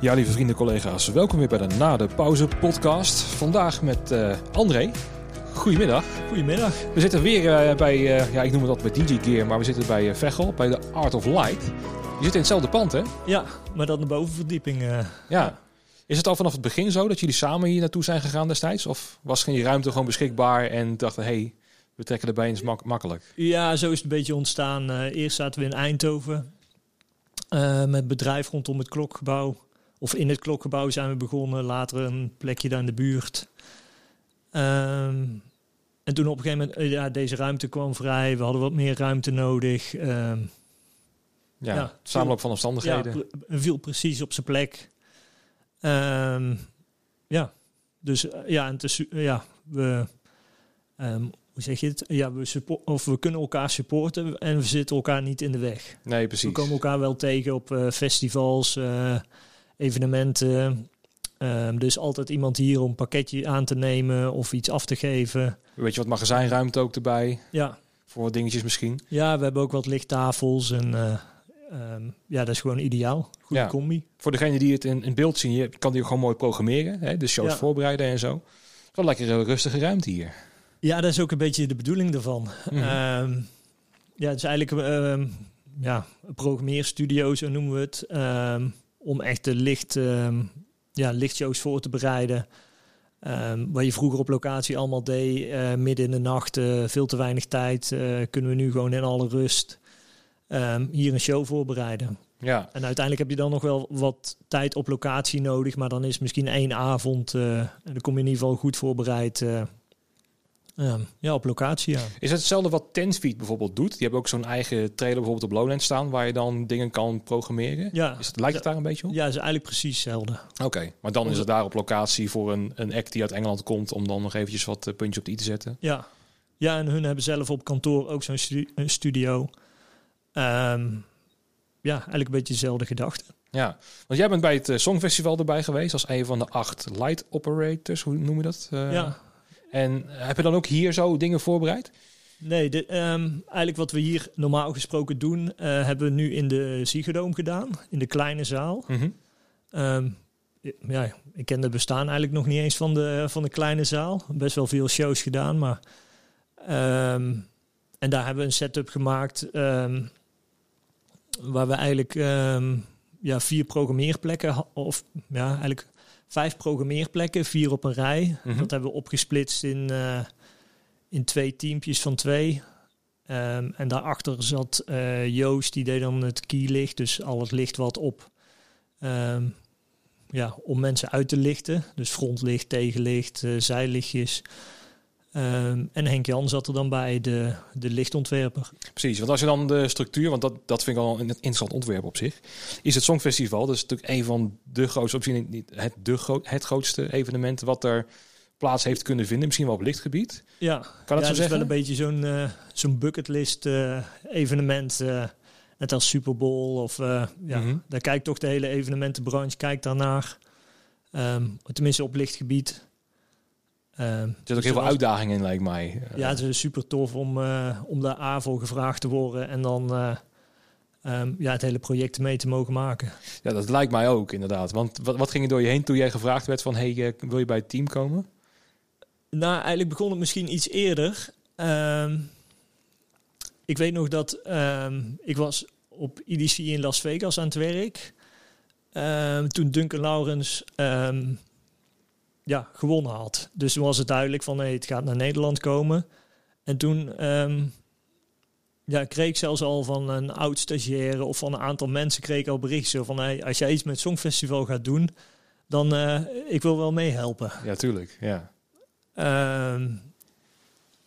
Ja, lieve vrienden, collega's, welkom weer bij de Na de Pauze podcast. Vandaag met uh, André. Goedemiddag. Goedemiddag. We zitten weer uh, bij, uh, ja, ik noem het altijd bij DJ Gear, maar we zitten bij Vechel, bij de Art of Light. Je zit in hetzelfde pand, hè? Ja, maar dan de bovenverdieping. ja. Is het al vanaf het begin zo dat jullie samen hier naartoe zijn gegaan destijds? Of was geen ruimte gewoon beschikbaar en dachten, hé, hey, we trekken erbij eens mak makkelijk? Ja, zo is het een beetje ontstaan. eerst zaten we in Eindhoven met bedrijf rondom het klokgebouw of in het klokgebouw zijn we begonnen. Later een plekje daar in de buurt. Ehm, en toen op een gegeven moment, eh, ja, deze ruimte kwam vrij. We hadden wat meer ruimte nodig. Um, ja, ja, samenloop van omstandigheden. Ja, viel precies op zijn plek. Um, ja, dus eh, ja, en te, ja, we, hoe zeg je het? Ja, we, support, of we kunnen elkaar supporten en we zitten elkaar niet in de weg. Nee, precies. We komen elkaar wel tegen op uh, festivals, uh, evenementen. Um, dus altijd iemand hier om een pakketje aan te nemen of iets af te geven. Weet je wat magazijnruimte ook erbij? Ja. Voor wat dingetjes misschien? Ja, we hebben ook wat lichttafels en uh, um, ja, dat is gewoon ideaal. Goede ja. combi. Voor degene die het in, in beeld zien, je kan die gewoon mooi programmeren. Hè? De shows voorbereiden en zo. Wel lekker rustige ruimte hier. Ja, dat is ook een beetje de bedoeling ervan. Mm -hmm. um, ja, het is eigenlijk ja, een programmeerstudio, zo noemen we het om echt de licht, um, ja, lichtshows voor te bereiden. Um, wat je vroeger op locatie allemaal deed, uh, midden in de nacht, uh, veel te weinig tijd, uh, kunnen we nu gewoon in alle rust um, hier een show voorbereiden. Ja. En uiteindelijk heb je dan nog wel wat tijd op locatie nodig, maar dan is misschien één avond en dan kom je in ieder geval goed voorbereid ja, op locatie, ja. Is het hetzelfde wat Tensfeed bijvoorbeeld doet? Die hebben ook zo'n eigen trailer bijvoorbeeld op Lowland staan... waar je dan dingen kan programmeren. Ja. Is het, lijkt het daar een beetje op? Ja, is eigenlijk precies hetzelfde. Oké, maar dan is het daar op locatie voor een, een act die uit Engeland komt... om dan nog eventjes wat uh, puntjes op de i te zetten? Ja. ja, en hun hebben zelf op kantoor ook zo'n stu studio. Um, ja, eigenlijk een beetje dezelfde gedachte. Ja, want jij bent bij het uh, Songfestival erbij geweest... als een van de acht light operators, hoe noem je dat? Uh, ja. En heb je dan ook hier zo dingen voorbereid? Nee, de, um, eigenlijk wat we hier normaal gesproken doen, uh, hebben we nu in de Ziegedoom gedaan, in de kleine zaal. Mm -hmm. um, ja, ik ken de bestaan eigenlijk nog niet eens van de, van de kleine zaal. Best wel veel shows gedaan, maar... Um, en daar hebben we een setup gemaakt waar we eigenlijk ja, vier programmeerplekken, of ja, eigenlijk vijf programmeerplekken, vier op een rij. Mm -hmm. Dat hebben we opgesplitst in, uh, in twee teampjes van twee. Um, en daarachter zat uh, Joost, die deed dan het keylicht, dus al het licht wat op. Um, ja, om mensen uit te lichten. Dus frontlicht, tegenlicht, uh, zijlichtjes. Um, en Henk Jan zat er dan bij, de, de lichtontwerper. Precies, want als je dan de structuur, want dat, dat vind ik al een interessant ontwerp op zich, is het Songfestival. Dat is natuurlijk een van de grootste, misschien niet het, de gro het grootste evenement wat er plaats heeft kunnen vinden. Misschien wel op lichtgebied. Ja, kan dat ja, zo zeggen? wel een beetje zo'n uh, zo'n bucketlist uh, evenement. Uh, net als Super Bowl of ja, mm -hmm. daar kijkt toch de hele evenementenbranche kijkt daarnaar. Um, tenminste op lichtgebied. Uh, er zit ook heel veel uitdagingen in, lijkt mij. Ja, het is super tof om, uh, om daar AVO gevraagd te worden en dan uh, um, ja, het hele project mee te mogen maken. Ja, dat lijkt mij ook inderdaad. Want wat, wat ging er door je heen toen jij gevraagd werd van... hey, wil je bij het team komen? Nou, eigenlijk begon het misschien iets eerder. Um, ik weet nog dat um, ik was op EDC in Las Vegas aan het werk. toen Duncan Laurens ja, gewonnen had. Dus toen was het duidelijk van nee, het gaat naar Nederland komen. En toen um, ja, kreeg ik zelfs al van een oud stagiaire of van een aantal mensen kreeg ik al berichten van hey, als jij iets met Songfestival gaat doen, dan uh, ik wil wel meehelpen. Ja, tuurlijk. Ja. Um,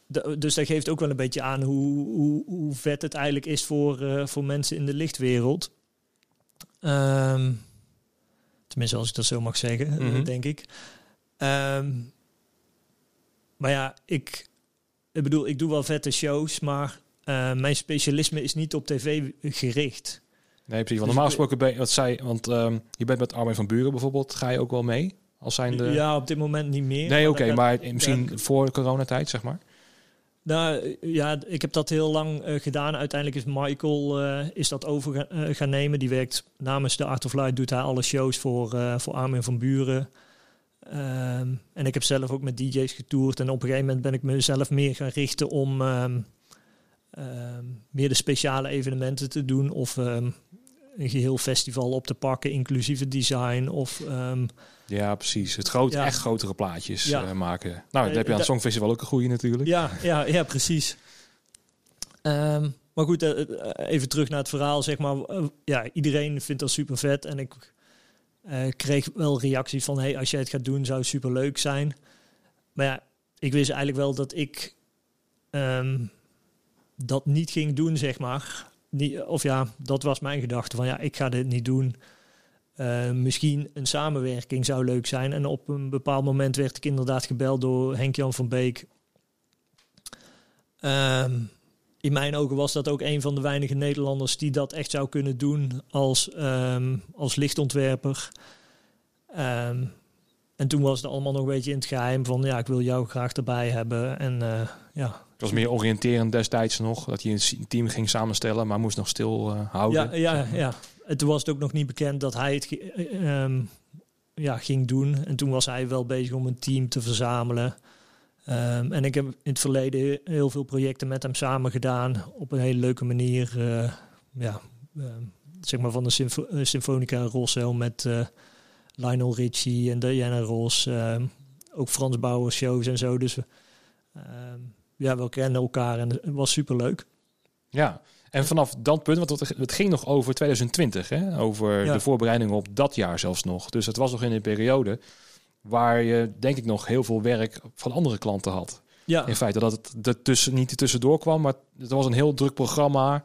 de, dus dat geeft ook wel een beetje aan hoe, hoe, hoe vet het eigenlijk is voor, uh, voor mensen in de lichtwereld. Um, tenminste, als ik dat zo mag zeggen, mm -hmm. denk ik. Um, maar ja, ik, ik bedoel, ik doe wel vette shows, maar uh, mijn specialisme is niet op tv gericht. Nee, precies. Want normaal gesproken ben je, wat zei, want um, je bent met Armin van Buren bijvoorbeeld, ga je ook wel mee? Als zijn de... Ja, op dit moment niet meer. Nee, oké, okay, maar, misschien ja, voor coronatijd, zeg maar? Nou ja, ik heb dat heel lang uh, gedaan. Uiteindelijk is Michael uh, is dat over gaan, uh, gaan, nemen. Die werkt namens de Art of Light, doet hij alle shows voor, voor Armin van Buren. Um, en ik heb zelf ook met DJ's getoerd. En op een gegeven moment ben ik mezelf meer gaan richten om um, um, meer de speciale evenementen te doen. Of een geheel festival op te pakken, inclusief het design. Of ja, precies. Het groot, ja. echt grotere plaatjes ja. uh, maken. Nou, dat heb je aan het Songfestival ook een goede natuurlijk. Ja, ja, ja precies. Maar goed, uh, even terug naar het verhaal, zeg maar. Uh, ja, iedereen vindt dat super vet. En ik kreeg wel reacties van... hey, als jij het gaat doen, zou het super leuk zijn. Maar ja, ik wist eigenlijk wel dat ik um, dat niet ging doen, zeg maar. Niet, of ja, dat was mijn gedachte van... ja, ik ga dit niet doen... Uh, misschien een samenwerking zou leuk zijn. En op een bepaald moment werd ik inderdaad gebeld door Henk-Jan van Beek. Um, in mijn ogen was dat ook een van de weinige Nederlanders die dat echt zou kunnen doen als, um, als lichtontwerper. Um, en toen was het allemaal nog een beetje in het geheim van ja, ik wil jou graag erbij hebben. En uh, ja. Het was meer oriënterend destijds nog, dat je een team ging samenstellen, maar moest nog stil uh, houden. Ja, ja, ja. En toen was het ook nog niet bekend dat hij het um, ja, ging doen. En toen was hij wel bezig om een team te verzamelen. Um, en ik heb in het verleden heel veel projecten met hem samen gedaan. Op een hele leuke manier. Uh, ja, uh, zeg maar van de Symf Symfonica Rossel met uh, Lionel Richie en Diana Ross. Ehm, ook Frans Bauer shows en zo. Dus ja, we kennen elkaar en het was super leuk. Ja, en vanaf dat punt, want het, ging nog over 2020, hè? over de voorbereidingen op dat jaar zelfs nog. Dus het was nog in een periode waar je denk ik nog heel veel werk van andere klanten had. Ja. In feite dat het er tussen, niet tussendoor kwam, maar het was een heel druk programma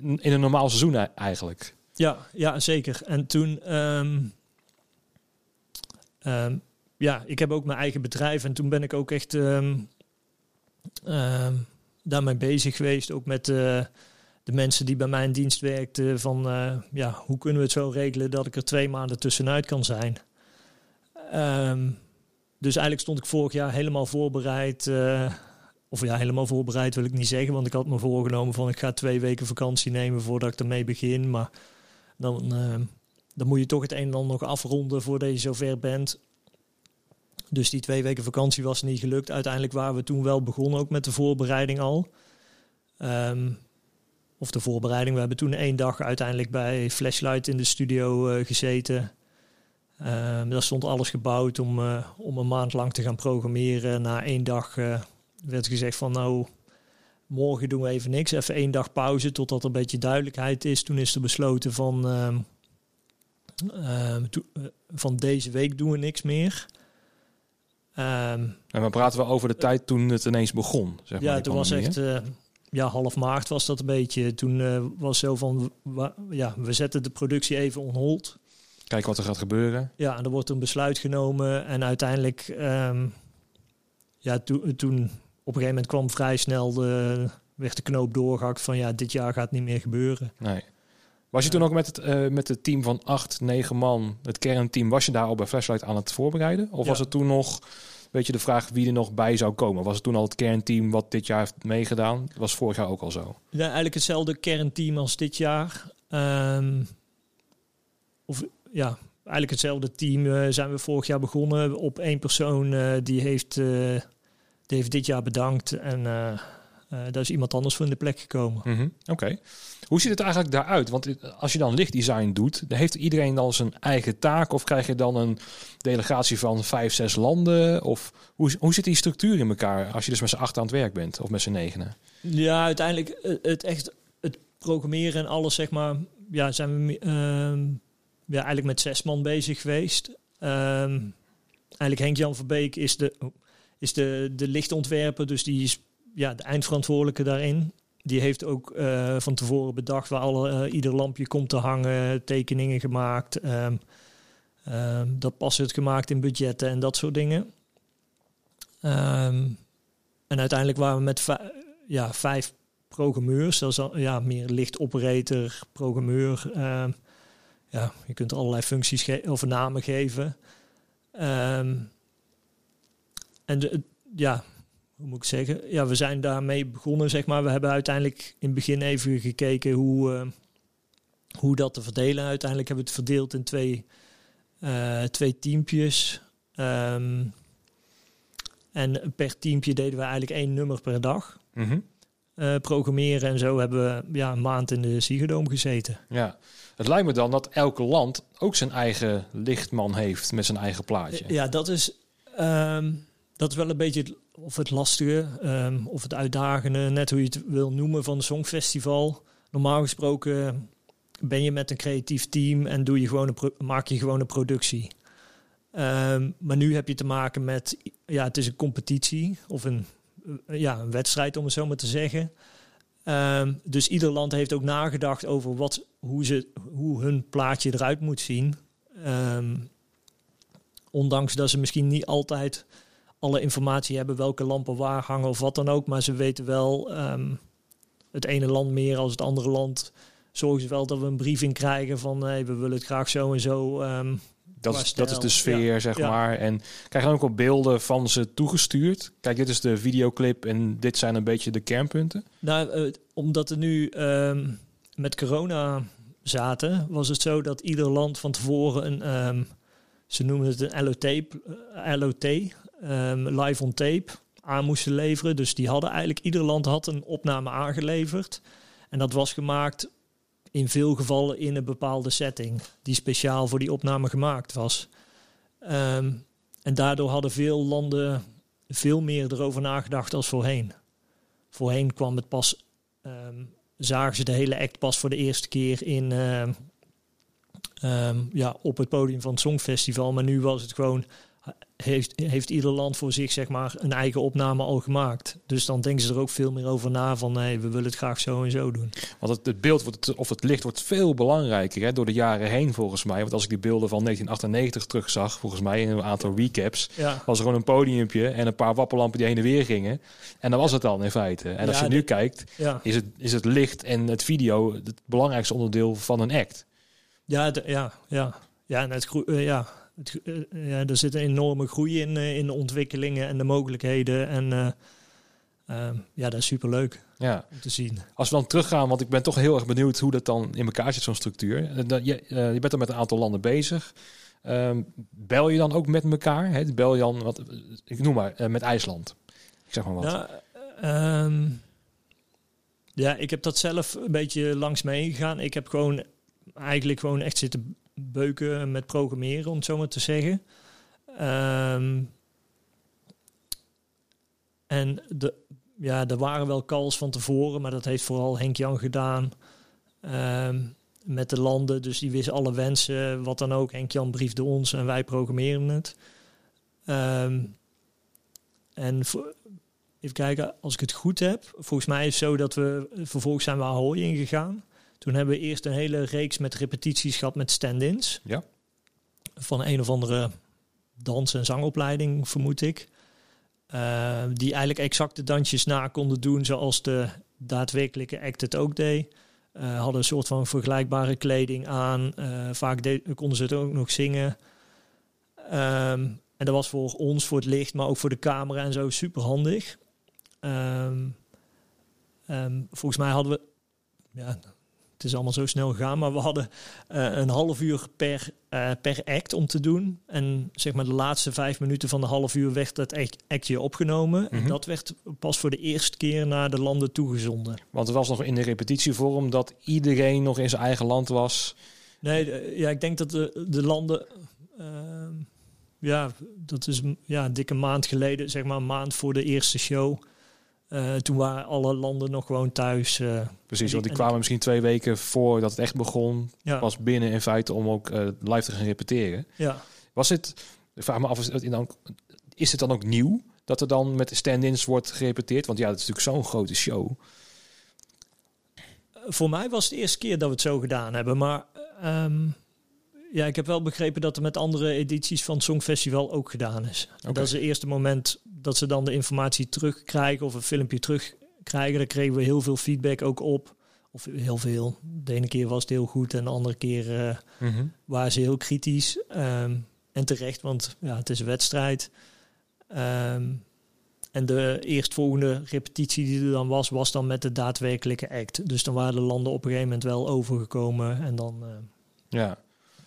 in een normaal seizoen e-, eigenlijk. Ja, ja zeker. En toen, um, um, ja, ik heb ook mijn eigen bedrijf en toen ben ik ook echt um, daarmee bezig geweest, ook met uh, de mensen die bij mij in dienst werkten, van uh, ja, hoe kunnen we het zo regelen dat ik er twee maanden tussenuit kan zijn. Um, dus eigenlijk stond ik vorig jaar helemaal voorbereid. Uh, of ja, helemaal voorbereid wil ik niet zeggen, want ik had me voorgenomen van ik ga twee weken vakantie nemen voordat ik ermee begin. Maar dan, uh, dan moet je toch het een en ander nog afronden voordat je zover bent. Dus die twee weken vakantie was niet gelukt. Uiteindelijk waren we toen wel begonnen ook met de voorbereiding al. Um, of de voorbereiding. We hebben toen één dag uiteindelijk bij Flashlight in de studio uh, gezeten. Uh, daar stond alles gebouwd om, uh, om een maand lang te gaan programmeren. Na één dag uh, werd gezegd van nou, morgen doen we even niks. Even één dag pauze totdat er een beetje duidelijkheid is. Toen is er besloten van, ehm, ehm, van deze week doen we niks meer. En we praten we over de tijd toen het ineens begon. Zeg ja, maar, toen was echt ja, half maart was dat een beetje. Toen was zo van, ja, we zetten de productie even on hold. Kijk wat er gaat gebeuren. Ja, en er wordt een besluit genomen. En uiteindelijk, um, ja, to, toen op een gegeven moment kwam vrij snel de, werd de knoop doorgehakt van ja, dit jaar gaat niet meer gebeuren. Nee. Was je toen ook met het, uh, met het team van acht, negen man, het kernteam, was je daar al bij Flashlight aan het voorbereiden? Of ja. was het toen nog weet je de vraag wie er nog bij zou komen? Was het toen al het kernteam wat dit jaar heeft meegedaan? was vorig jaar ook al zo? Ja, eigenlijk hetzelfde kernteam als dit jaar. Um, of ja, eigenlijk hetzelfde team uh, zijn we vorig jaar begonnen. Op één persoon uh, die, heeft, uh, die heeft dit jaar bedankt. En daar is iemand anders voor in de plek gekomen. Mm -hmm. Oké. Okay. Hoe ziet het eigenlijk daaruit? Want als je dan lichtdesign doet, dan heeft iedereen dan zijn eigen taak? Of krijg je dan een delegatie van vijf, zes landen? Of hoe, hoe zit die structuur in elkaar als je dus met z'n acht aan het werk bent? Of met z'n negenen? Ja, uiteindelijk het echt het programmeren en alles, zeg maar, ja, zijn we uh, ja, eigenlijk met zes man bezig geweest. Um, eigenlijk Henk-Jan Verbeek is de, is de, de lichtontwerper, dus die is ja, de eindverantwoordelijke daarin. Die heeft ook uh, van tevoren bedacht waar alle, uh, ieder lampje komt te hangen, tekeningen gemaakt. Um, um, dat pas het gemaakt in budgetten en dat soort dingen. Um, en uiteindelijk waren we met ja, vijf programmeurs. Dat is al, ja, meer lichtoperator, programmeur. Ja, je kunt allerlei functies of namen geven. en de, ja, hoe moet ik zeggen? Ja, we zijn daarmee begonnen, zeg maar. We hebben uiteindelijk in het begin even gekeken hoe, eh, hoe dat te verdelen. Uiteindelijk hebben we het verdeeld in twee, uh, twee teampjes. Ehm, en per teampje deden we eigenlijk één nummer per dag. Mhm. Uh, programmeren en zo hebben we ja, een maand in de Ziegedoom gezeten. Ja, het lijkt me dan dat elk land ook zijn eigen lichtman heeft met zijn eigen plaatje. Ja, dat is, um, dat is wel een beetje het, of het lastige um, of het uitdagende, net hoe je het wil noemen, van het Songfestival. Normaal gesproken ben je met een creatief team en doe je gewoon een maak je gewoon een productie. Um, maar nu heb je te maken met, ja, het is een competitie of een, ja, een wedstrijd om het zo maar te zeggen. Um, dus ieder land heeft ook nagedacht over wat, hoe, ze, hoe hun plaatje eruit moet zien. Um, ondanks dat ze misschien niet altijd alle informatie hebben welke lampen waar hangen of wat dan ook. Maar ze weten wel het ene land meer als het andere land zorgen ze wel dat we een briefing krijgen van hey, we willen het graag zo en zo. Um, dat, is, dat is de sfeer, ja. zeg ja. maar. En krijg je ook al beelden van ze toegestuurd? Kijk, dit is de videoclip en dit zijn een beetje de kernpunten. Nou, uh, omdat er nu um, met corona zaten, was het zo dat ieder land van tevoren een, um, ze noemen het een LOT, uh, LOT live on tape, aan moesten leveren. Dus die hadden eigenlijk, ieder land had een opname aangeleverd. En dat was gemaakt in veel gevallen in een bepaalde setting die speciaal voor die opname gemaakt was. Um, en daardoor hadden veel landen veel meer erover nagedacht als voorheen. Voorheen kwam het pas, um, zagen ze de hele act pas voor de eerste keer in, um, ja, op het podium van het Songfestival. Maar nu was het gewoon heeft, heeft ieder land voor zich zeg maar een eigen opname al gemaakt. Dus dan denken ze er ook veel meer over na van nee, we willen het graag zo en zo doen. Want het, het beeld wordt, of het licht wordt veel belangrijker hè, door de jaren heen volgens mij. Want als ik die beelden van 1998 terugzag, volgens mij in een aantal recaps, ja. was er gewoon een podiumpje en een paar wappenlampen die heen en weer gingen. En dat was het dan in feite. En als Ja, je nu kijkt, Ja, is het, is het licht en het video het belangrijkste onderdeel van een act. ja, de- ja, ja. ja, en het eh, ja, het, eh, ja, er zit een enorme groei in, eh, in de ontwikkelingen en de mogelijkheden. En eh, ehm, ja, dat is superleuk Ja. om te zien. Als we dan teruggaan, want ik ben toch heel erg benieuwd hoe dat dan in elkaar zit, zo'n structuur. Eh, Je, eh, je bent er met een aantal landen bezig. Ehm, bel je dan ook met elkaar? Bel je dan, wat, eh, ik noem maar, eh, met IJsland. Ik zeg maar wat. Nou, ehm, ja, ik heb dat zelf een beetje langs me heen gegaan. Ik heb gewoon eigenlijk gewoon echt zitten beuken met programmeren, om het zo maar te zeggen. Ehm, en de, ja, er waren wel calls van tevoren, maar dat heeft vooral Henk Jan gedaan. ehm, met de landen, dus die wist alle wensen, wat dan ook. Henk Jan briefde ons en wij programmeren het. Ehm, en voor, even kijken, als ik het goed heb, volgens mij is het zo dat we vervolgens zijn we Ahoy ingegaan. Toen hebben we eerst een hele reeks met repetities gehad met stand-ins. Ja. Van een of andere dans- en zangopleiding, vermoed ik. Eh, die eigenlijk exact de dansjes na konden doen zoals de daadwerkelijke act het ook deed. Eh, hadden een soort van vergelijkbare kleding aan. Eh, vaak de- konden ze het ook nog zingen. Ehm, en dat was voor ons, voor het licht, maar ook voor de camera en zo super handig. Ehm, ehm, volgens mij hadden we, ja, het is allemaal zo snel gegaan, maar we hadden eh, een half uur per, eh, per act om te doen. En zeg maar de laatste vijf minuten van de half uur werd dat act- actje opgenomen. En Mhm. dat werd pas voor de eerste keer naar de landen toegezonden. Want het was nog in de repetitievorm dat iedereen nog in zijn eigen land was. Nee, de- ja, ik denk dat de, de landen. ehm, ja, dat is ja, een dikke maand geleden, zeg maar een maand voor de eerste show. Eh, toen waren alle landen nog gewoon thuis. eh, Precies, want die kwamen misschien twee weken voordat het echt begon. ja, Pas binnen in feite om ook eh, live te gaan repeteren. ja. Was het, ik vraag me af, is het dan, is het dan ook nieuw dat er dan met stand-ins wordt gerepeteerd? Want ja, het is natuurlijk zo'n grote show. Voor mij was het de eerste keer dat we het zo gedaan hebben. Maar ehm, ja, ik heb wel begrepen dat er met andere edities van het Songfestival ook gedaan is. Oké. Dat is het eerste moment dat ze dan de informatie terugkrijgen of een filmpje terugkrijgen. Daar kregen we heel veel feedback ook op. Of heel veel. De ene keer was het heel goed en de andere keer eh, waren ze heel kritisch. Ehm, en terecht, want ja, het is een wedstrijd. Ehm, en de eerstvolgende repetitie die er dan was, was dan met de daadwerkelijke act. Dus dan waren de landen op een gegeven moment wel overgekomen. En dan, uh... Ja.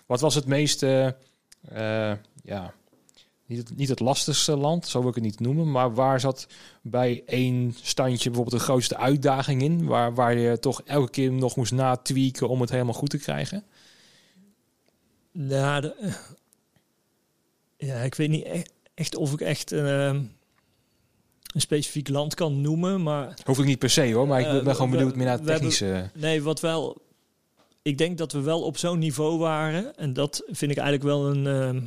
Wat was het meeste, uh, ja, niet het, niet het lastigste land, zo wil ik het niet noemen, maar waar zat bij één standje bijvoorbeeld de grootste uitdaging in, waar, waar je toch elke keer nog moest natweaken om het helemaal goed te krijgen? Ja, de, ja ik weet niet echt, echt of ik echt uh, een specifiek land kan noemen, maar... Hoef ik niet per se hoor, maar ik ben uh, gewoon benieuwd meer naar het technische... Hebben, nee, wat wel... Ik denk dat we wel op zo'n niveau waren, en dat vind ik eigenlijk wel een... Uh,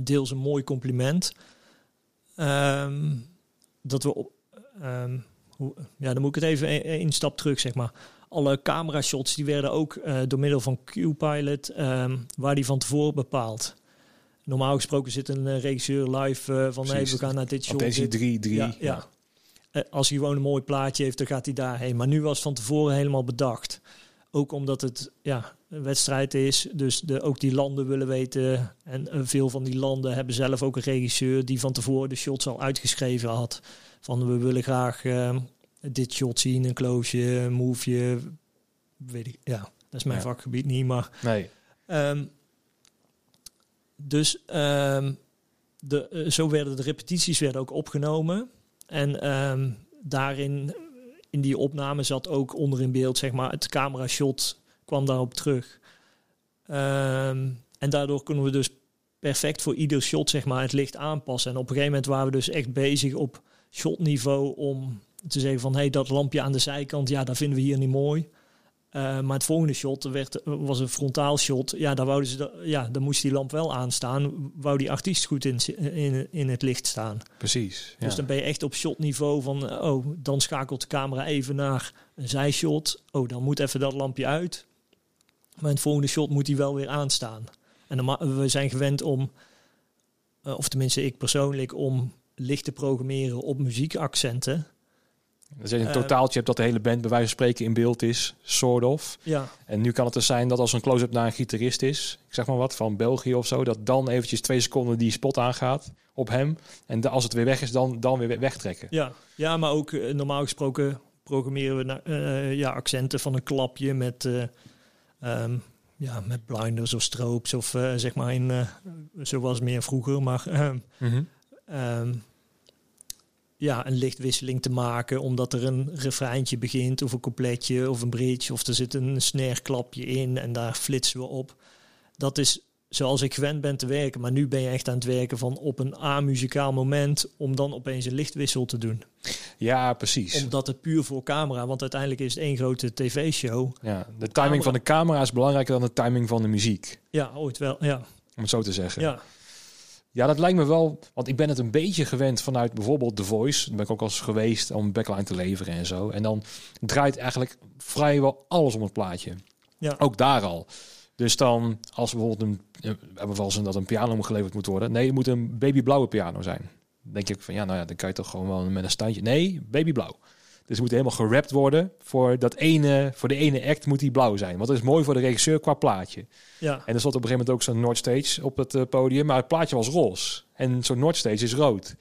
deels een mooi compliment. Um, dat we op. Um, hoe, ja, dan moet ik het even een, stap terug, zeg maar. Alle camera shots die werden ook uh, door middel van Q-Pilot, um, waar die van tevoren bepaald. Normaal gesproken zit een uh, regisseur live uh, van hey, we gaan naar dit shot. Deze 3, 3. Ja, ja. ja. als hij gewoon een mooi plaatje heeft, dan gaat hij daarheen. Maar nu was van tevoren helemaal bedacht. Ook omdat het ja, een wedstrijd is. Dus de, ook die landen willen weten. En uh, veel van die landen hebben zelf ook een regisseur die van tevoren de shots al uitgeschreven had. Van we willen graag uh, dit shot zien, een close, een moveje. Weet ik, ja, dat is mijn ja. vakgebied niet, maar. Nee. Um, dus um, de, uh, zo werden de repetities werden ook opgenomen. En um, daarin, in die opname zat ook onder in beeld, zeg maar, het camera shot kwam daarop terug. Um, en daardoor kunnen we dus perfect voor ieder shot zeg maar, het licht aanpassen. En op een gegeven moment waren we dus echt bezig op shotniveau om te zeggen van... hé, hey, dat lampje aan de zijkant, ja, dat vinden we hier niet mooi. Uh, maar het volgende shot werd, was een frontaal shot. Ja, daar, wouden ze ja, dan moest die lamp wel aanstaan. Wou die artiest goed in, in, in het licht staan. Precies. Ja. Dus dan ben je echt op shotniveau van... oh, dan schakelt de camera even naar een zijshot. Oh, dan moet even dat lampje uit. Maar in het volgende shot moet hij wel weer aanstaan. En dan, we zijn gewend om, uh, of tenminste ik persoonlijk, om licht te programmeren op muziekaccenten. Dus je een totaaltje hebt dat de hele band bij wijze van spreken in beeld is, sort of. Ja. En nu kan het dus zijn dat als een close-up naar een gitarist is, ik zeg maar wat, van België of zo, dat dan eventjes twee seconden die spot aangaat op hem. En de, als het weer weg is, dan, dan weer wegtrekken. Ja, ja maar ook uh, normaal gesproken programmeren we naar, uh, ja, accenten van een klapje met... Uh, Um, ja, met blinders of stroops of zeg maar in, zoals meer vroeger, maar mm -hmm. um, ja, een lichtwisseling te maken omdat er een refreintje begint of een coupletje of een bridge of er zit een snare in en daar flitsen we op. Dat is zoals ik gewend ben te werken, maar nu ben je echt aan het werken van op een amuzikaal moment om dan opeens een lichtwissel te doen. Ja, precies. Omdat het puur voor camera, want uiteindelijk is het één grote tv-show. Ja, de timing van de camera is belangrijker dan de timing van de muziek. Ja, ooit wel, ja. Om het zo te zeggen. Ja. Ja, dat lijkt me wel, want ik ben het een beetje gewend vanuit bijvoorbeeld The Voice. Daar ben ik ook al eens geweest om backline te leveren en zo. En dan draait eigenlijk vrijwel alles om het plaatje. Ja. Ook daar al. Dus dan, als bijvoorbeeld een, we hebben wel eens dat een piano geleverd moet worden. Nee, het moet een babyblauwe piano zijn. Dan denk ik van ja, nou ja, dan kan je toch gewoon wel met een standje. Nee, babyblauw. Dus het moet helemaal gerapt worden. Voor, dat ene, voor de ene act moet die blauw zijn. Want dat is mooi voor de regisseur qua plaatje. Ja. En er stond op een gegeven moment ook zo'n Noordstage op het uh, podium. Maar het plaatje was roze. En zo'n Noordstage is rood.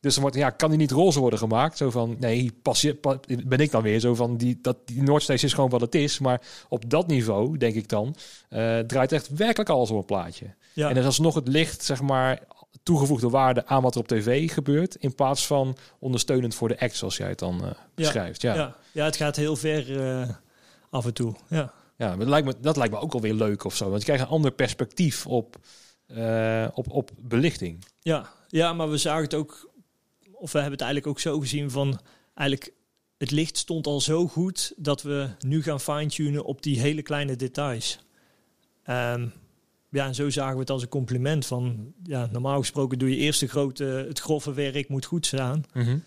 Dus dan wordt, ja, kan die niet roze worden gemaakt? Zo van, nee, pas je, pas, ben ik dan weer zo van, die, dat, die Noordstage is gewoon wat het is. Maar op dat niveau, denk ik dan, uh, draait echt werkelijk alles op een plaatje. Ja. En dan is nog het licht, zeg maar, toegevoegde waarde aan wat er op tv gebeurt. In plaats van ondersteunend voor de act, zoals jij het dan uh, beschrijft. Ja. Ja. ja, het gaat heel ver uh, af en toe. Ja, ja maar dat, lijkt me, dat lijkt me ook alweer leuk of zo. Want je krijgt een ander perspectief op, uh, op, op belichting. Ja. ja, maar we zagen het ook of we hebben het eigenlijk ook zo gezien van eigenlijk het licht stond al zo goed dat we nu gaan fine-tunen op die hele kleine details. Um, ja, en zo zagen we het als een compliment van ja, normaal gesproken doe je eerst de grote, het grove werk moet goed staan. Mm -hmm.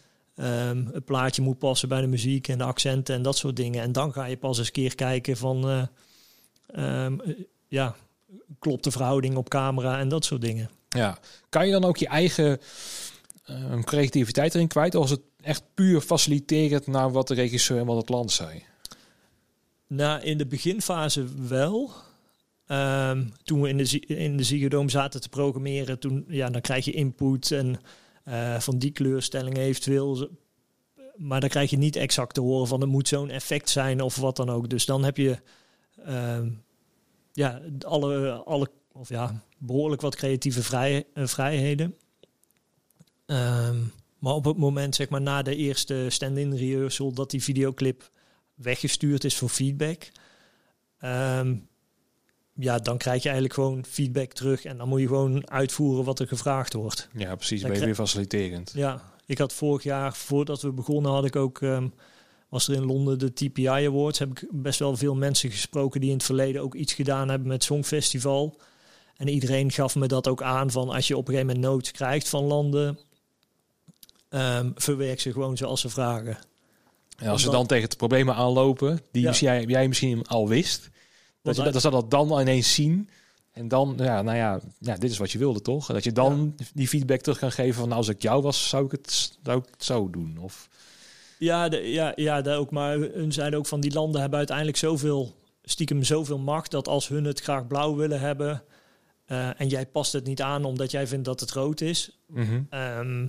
um, het plaatje moet passen bij de muziek en de accenten en dat soort dingen. En dan ga je pas eens keer kijken van uh, um, ja, klopt de verhouding op camera en dat soort dingen. Ja, kan je dan ook je eigen uh, creativiteit erin kwijt? Is het echt puur faciliterend naar wat de regisseur en wat het land zei? Nou, in de beginfase wel. Um, toen we in de, in de Ziggo zaten te programmeren, toen, ja, dan krijg je input en eh, van die kleurstelling eventueel. Maar dan krijg je niet exact te horen van het moet zo'n effect zijn of wat dan ook. Dus dan heb je ehm, ja, alle, alle, of ja, behoorlijk wat creatieve vrij, eh, vrijheden. Ehm, maar op het moment, zeg maar, na de eerste stand-in rehearsal, dat die videoclip weggestuurd is voor feedback. ehm, ja, dan krijg je eigenlijk gewoon feedback terug. En dan moet je gewoon uitvoeren wat er gevraagd wordt. Ja, precies. Dan Ben je weer faciliterend. Ja, ik had vorig jaar, voordat we begonnen, had ik ook, ehm, was er in Londen de TPI Awards. Heb ik best wel veel mensen gesproken die in het verleden ook iets gedaan hebben met Songfestival. En iedereen gaf me dat ook aan van als je op een gegeven moment notes krijgt van landen, ehm, verwerk ze gewoon zoals ze vragen. En als ze dan tegen de problemen aanlopen, die Ja. jij, jij misschien al wist, dat, je, dat ze dat dan ineens zien. En dan, ja, nou ja, ja, dit is wat je wilde toch? En dat je dan die feedback terug kan geven van, nou, als ik jou was, zou ik het, zou ik het zo doen. Of, Ja, de, ja, ja ook. Maar hun zeiden ook van die landen hebben uiteindelijk zoveel, stiekem zoveel macht dat als hun het graag blauw willen hebben eh, en jij past het niet aan omdat jij vindt dat het rood is, Mhm. ehm,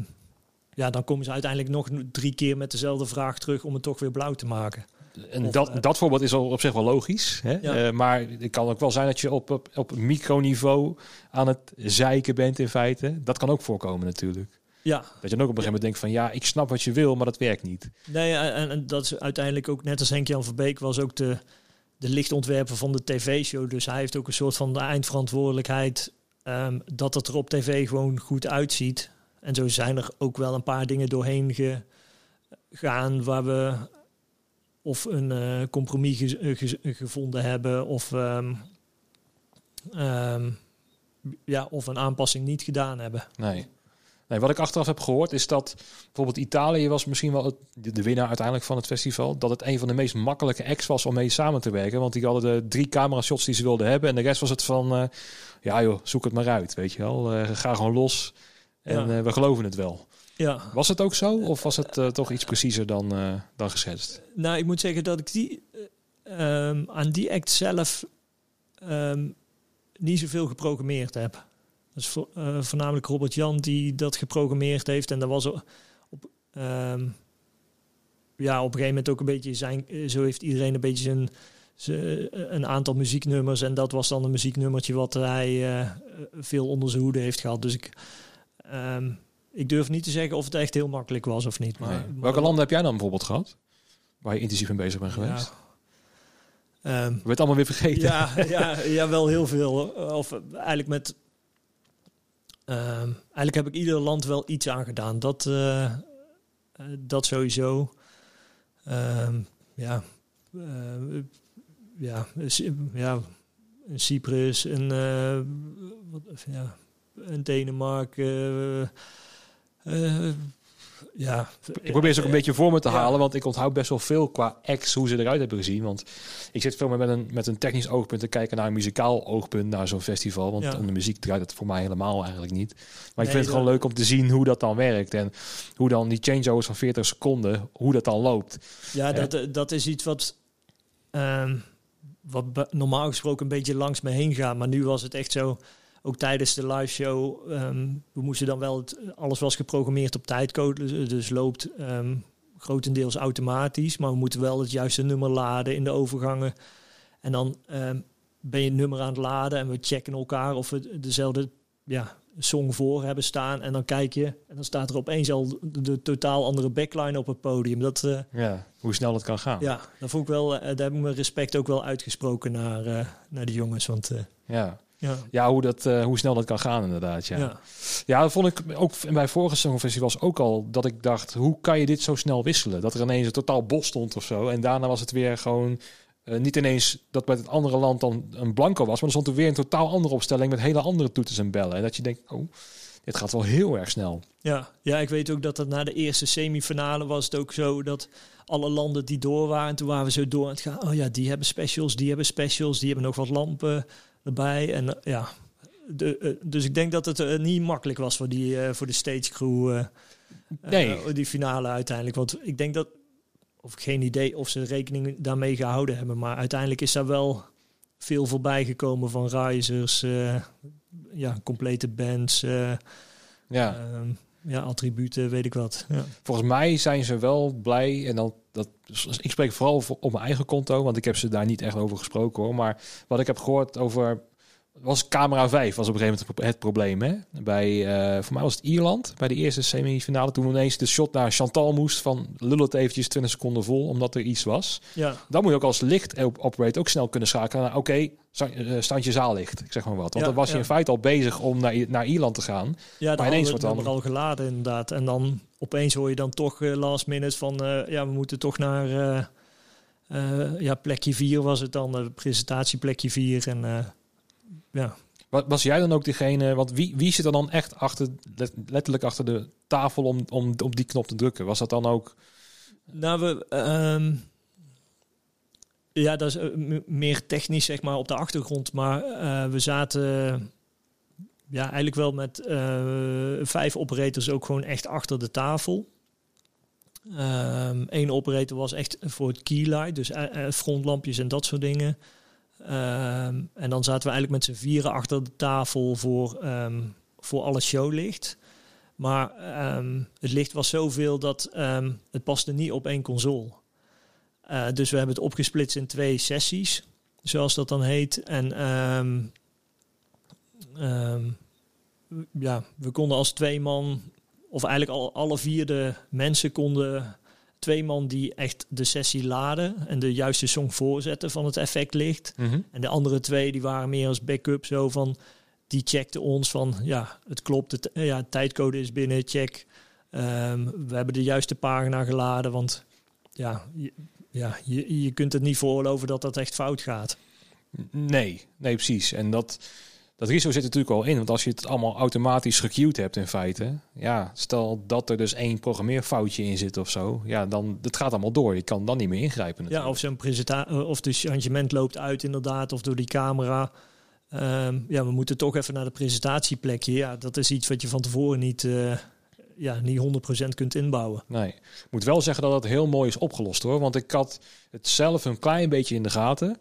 ja, dan komen ze uiteindelijk nog drie keer met dezelfde vraag terug om het toch weer blauw te maken. En dat, eh, dat voorbeeld is al op zich wel logisch. Hè? Ja. Eh, maar het kan ook wel zijn dat je op, op, op microniveau aan het zeiken bent in feite. Dat kan ook voorkomen natuurlijk. Ja, Dat je dan ook op een gegeven moment denkt van... ja, ik snap wat je wil, maar dat werkt niet. nee, en, en dat is uiteindelijk ook net als Henk-Jan Verbeek was ook de, de lichtontwerper van de tv-show. Dus hij heeft ook een soort van de eindverantwoordelijkheid ehm, dat het er op tv gewoon goed uitziet. En zo zijn er ook wel een paar dingen doorheen gegaan waar we of een eh, compromis ge- eh, ge- gevonden hebben of, ehm, ehm, ja, of een aanpassing niet gedaan hebben. Nee. nee. Wat ik achteraf heb gehoord is dat bijvoorbeeld Italië was misschien wel het, de, winnaar uiteindelijk van het festival. Dat het een van de meest makkelijke acts was om mee samen te werken. Want die hadden de drie camera shots die ze wilden hebben. En de rest was het van, eh, ja joh, zoek het maar uit, weet je wel. Eh, ga gewoon los en Ja. eh, we geloven het wel. Ja, Was het ook zo of was het eh, toch iets preciezer dan, eh, dan geschetst? Nou, ik moet zeggen dat ik die eh, ehm, aan die act zelf ehm, niet zoveel geprogrammeerd heb. Dat is vo- voornamelijk Robert Jan die dat geprogrammeerd heeft. En dat was op, ehm, ja, op een gegeven moment ook een beetje zijn. Zo heeft iedereen een beetje zijn, een aantal muzieknummers. En dat was dan een muzieknummertje wat hij veel onder zijn hoede heeft gehad. Dus ik. Ik durf niet te zeggen of het echt heel makkelijk was of niet. Maar, Nee. maar- Welke landen heb jij dan bijvoorbeeld gehad? Waar je intensief mee bezig bent geweest? Ja. Ehm, We het allemaal weer vergeten. Ja, ja, ja, wel heel veel. Of eigenlijk met. ehm, eigenlijk heb ik ieder land wel iets aan gedaan. Dat, eh, eh, dat sowieso. Ehm, ja. eh, ja, ja, Cyprus, eh, wat, ja, een Denemarken. Eh, ja, Ik probeer ze ook een beetje voor me te Ja. halen, want ik onthoud best wel veel qua acts hoe ze eruit hebben gezien. Want ik zit veel meer met een, met een technisch oogpunt te kijken naar een muzikaal oogpunt naar zo'n festival. Want Ja. de muziek draait het voor mij helemaal eigenlijk niet. Maar ik Nee, vind het gewoon leuk om te zien hoe dat dan werkt. En hoe dan die changeovers van 40 seconden, hoe dat dan loopt. Ja, Ja. dat, eh, dat is iets wat, ehm, wat normaal gesproken een beetje langs me heen gaat. Maar nu was het echt zo, ook tijdens de live show, ehm, we moesten dan wel, het, alles was geprogrammeerd op tijdcode, dus, dus loopt ehm, grotendeels automatisch. Maar we moeten wel het juiste nummer laden in de overgangen. En dan ehm, ben je het nummer aan het laden en we checken elkaar of we dezelfde ja, song voor hebben staan. En dan kijk je en dan staat er opeens al de, de totaal andere backline op het podium. Dat... eh, Ja, hoe snel het kan gaan. ja, dat vond ik wel, eh, daar heb ik mijn respect ook wel uitgesproken naar, eh, naar de jongens. Want Ja, ja, ja hoe, dat, eh, hoe snel dat kan gaan inderdaad. Ja. ja. Ja, dat vond ik ook bij vorige songfestivals ook al dat ik dacht, hoe kan je dit zo snel wisselen? Dat er ineens een totaal bos stond of zo. En daarna was het weer gewoon eh, niet ineens dat bij het andere land dan een blanco was, maar dan stond er weer een totaal andere opstelling met hele andere toeters en bellen. En dat je denkt, oh, dit gaat wel heel erg snel. Ja, ja, ik weet ook dat het na de eerste semifinale was het ook zo dat alle landen die door waren, toen waren we zo door aan het gaan. Oh ja, die hebben specials, die hebben specials, die hebben nog wat lampen erbij. En eh, ja, de, eh, dus ik denk dat het eh, niet makkelijk was voor, die, voor de stage crew, Nee. die finale uiteindelijk. Want ik denk dat, of geen idee of ze rekening daarmee gehouden hebben, maar uiteindelijk is daar wel veel voorbij gekomen van risers, ja, complete bands. Ja. Ehm, ja, attributen, weet ik wat. Ja. Volgens mij zijn ze wel blij. En dan, dat, ik spreek vooral op mijn eigen konto, want ik heb ze daar niet echt over gesproken hoor. Maar wat ik heb gehoord over was camera 5 was op een gegeven moment het probleem. Hè? Bij, uh, voor mij was het Ierland, bij de eerste semifinale. Toen ineens de shot naar Chantal moest van lul het eventjes 20 seconden vol, omdat er iets was. Ja. Dan moet je ook als licht operator ook snel kunnen schakelen naar oké, okay, uh, standje zaallicht. Ik zeg maar wat. Want dan was je in feite al bezig om naar, naar Ierland te gaan. Ja, maar ineens wordt dan al geladen inderdaad. En dan opeens hoor je dan toch uh, last minute van ja, we moeten toch naar ja, plekje 4 was het dan, presentatie plekje 4 en ja. Was jij dan ook diegene, want wie, wie zit er dan echt achter, letterlijk achter de tafel om, om op die knop te drukken? Was dat dan ook... Nou, we, ehm, ja, dat is eh, meer technisch zeg maar op de achtergrond, maar uh, we zaten ja, eigenlijk wel met uh, vijf operators ook gewoon echt achter de tafel. Eén ehm, operator was echt voor het keylight, dus frontlampjes en dat soort dingen. Ehm, en dan zaten we eigenlijk met z'n vieren achter de tafel voor, um, voor alle showlicht. Maar ehm, het licht was zoveel dat het paste niet op één console. Uh, dus we hebben het opgesplitst in twee sessies, zoals dat dan heet. En ja, we konden als twee man, of eigenlijk al alle vier de mensen konden twee man die echt de sessie laden en de juiste song voorzetten van het effect licht. Mhm. En de andere twee die waren meer als backup zo van die checkten ons van ja, het klopt, het, ja, tijdcode is binnen, check. Ehm, we hebben de juiste pagina geladen, want ja, je, ja je, je kunt het niet voorloven dat dat echt fout gaat. Nee, nee, precies. En dat, dat risico zit natuurlijk al in. Want als je het allemaal automatisch gequeued hebt in feite. Ja, stel dat er dus één programmeerfoutje in zit of zo. Ja, dan het gaat allemaal door. Je kan dan niet meer ingrijpen. Natuurlijk. Ja, of zo'n presentatie of de changement loopt uit inderdaad. Of door die camera. Um, ja, we moeten toch even naar de presentatieplekje. Ja, dat is iets wat je van tevoren niet, uh, ja, niet 100% kunt inbouwen. Nee, ik moet wel zeggen dat het heel mooi is opgelost hoor. Want ik had het zelf een klein beetje in de gaten.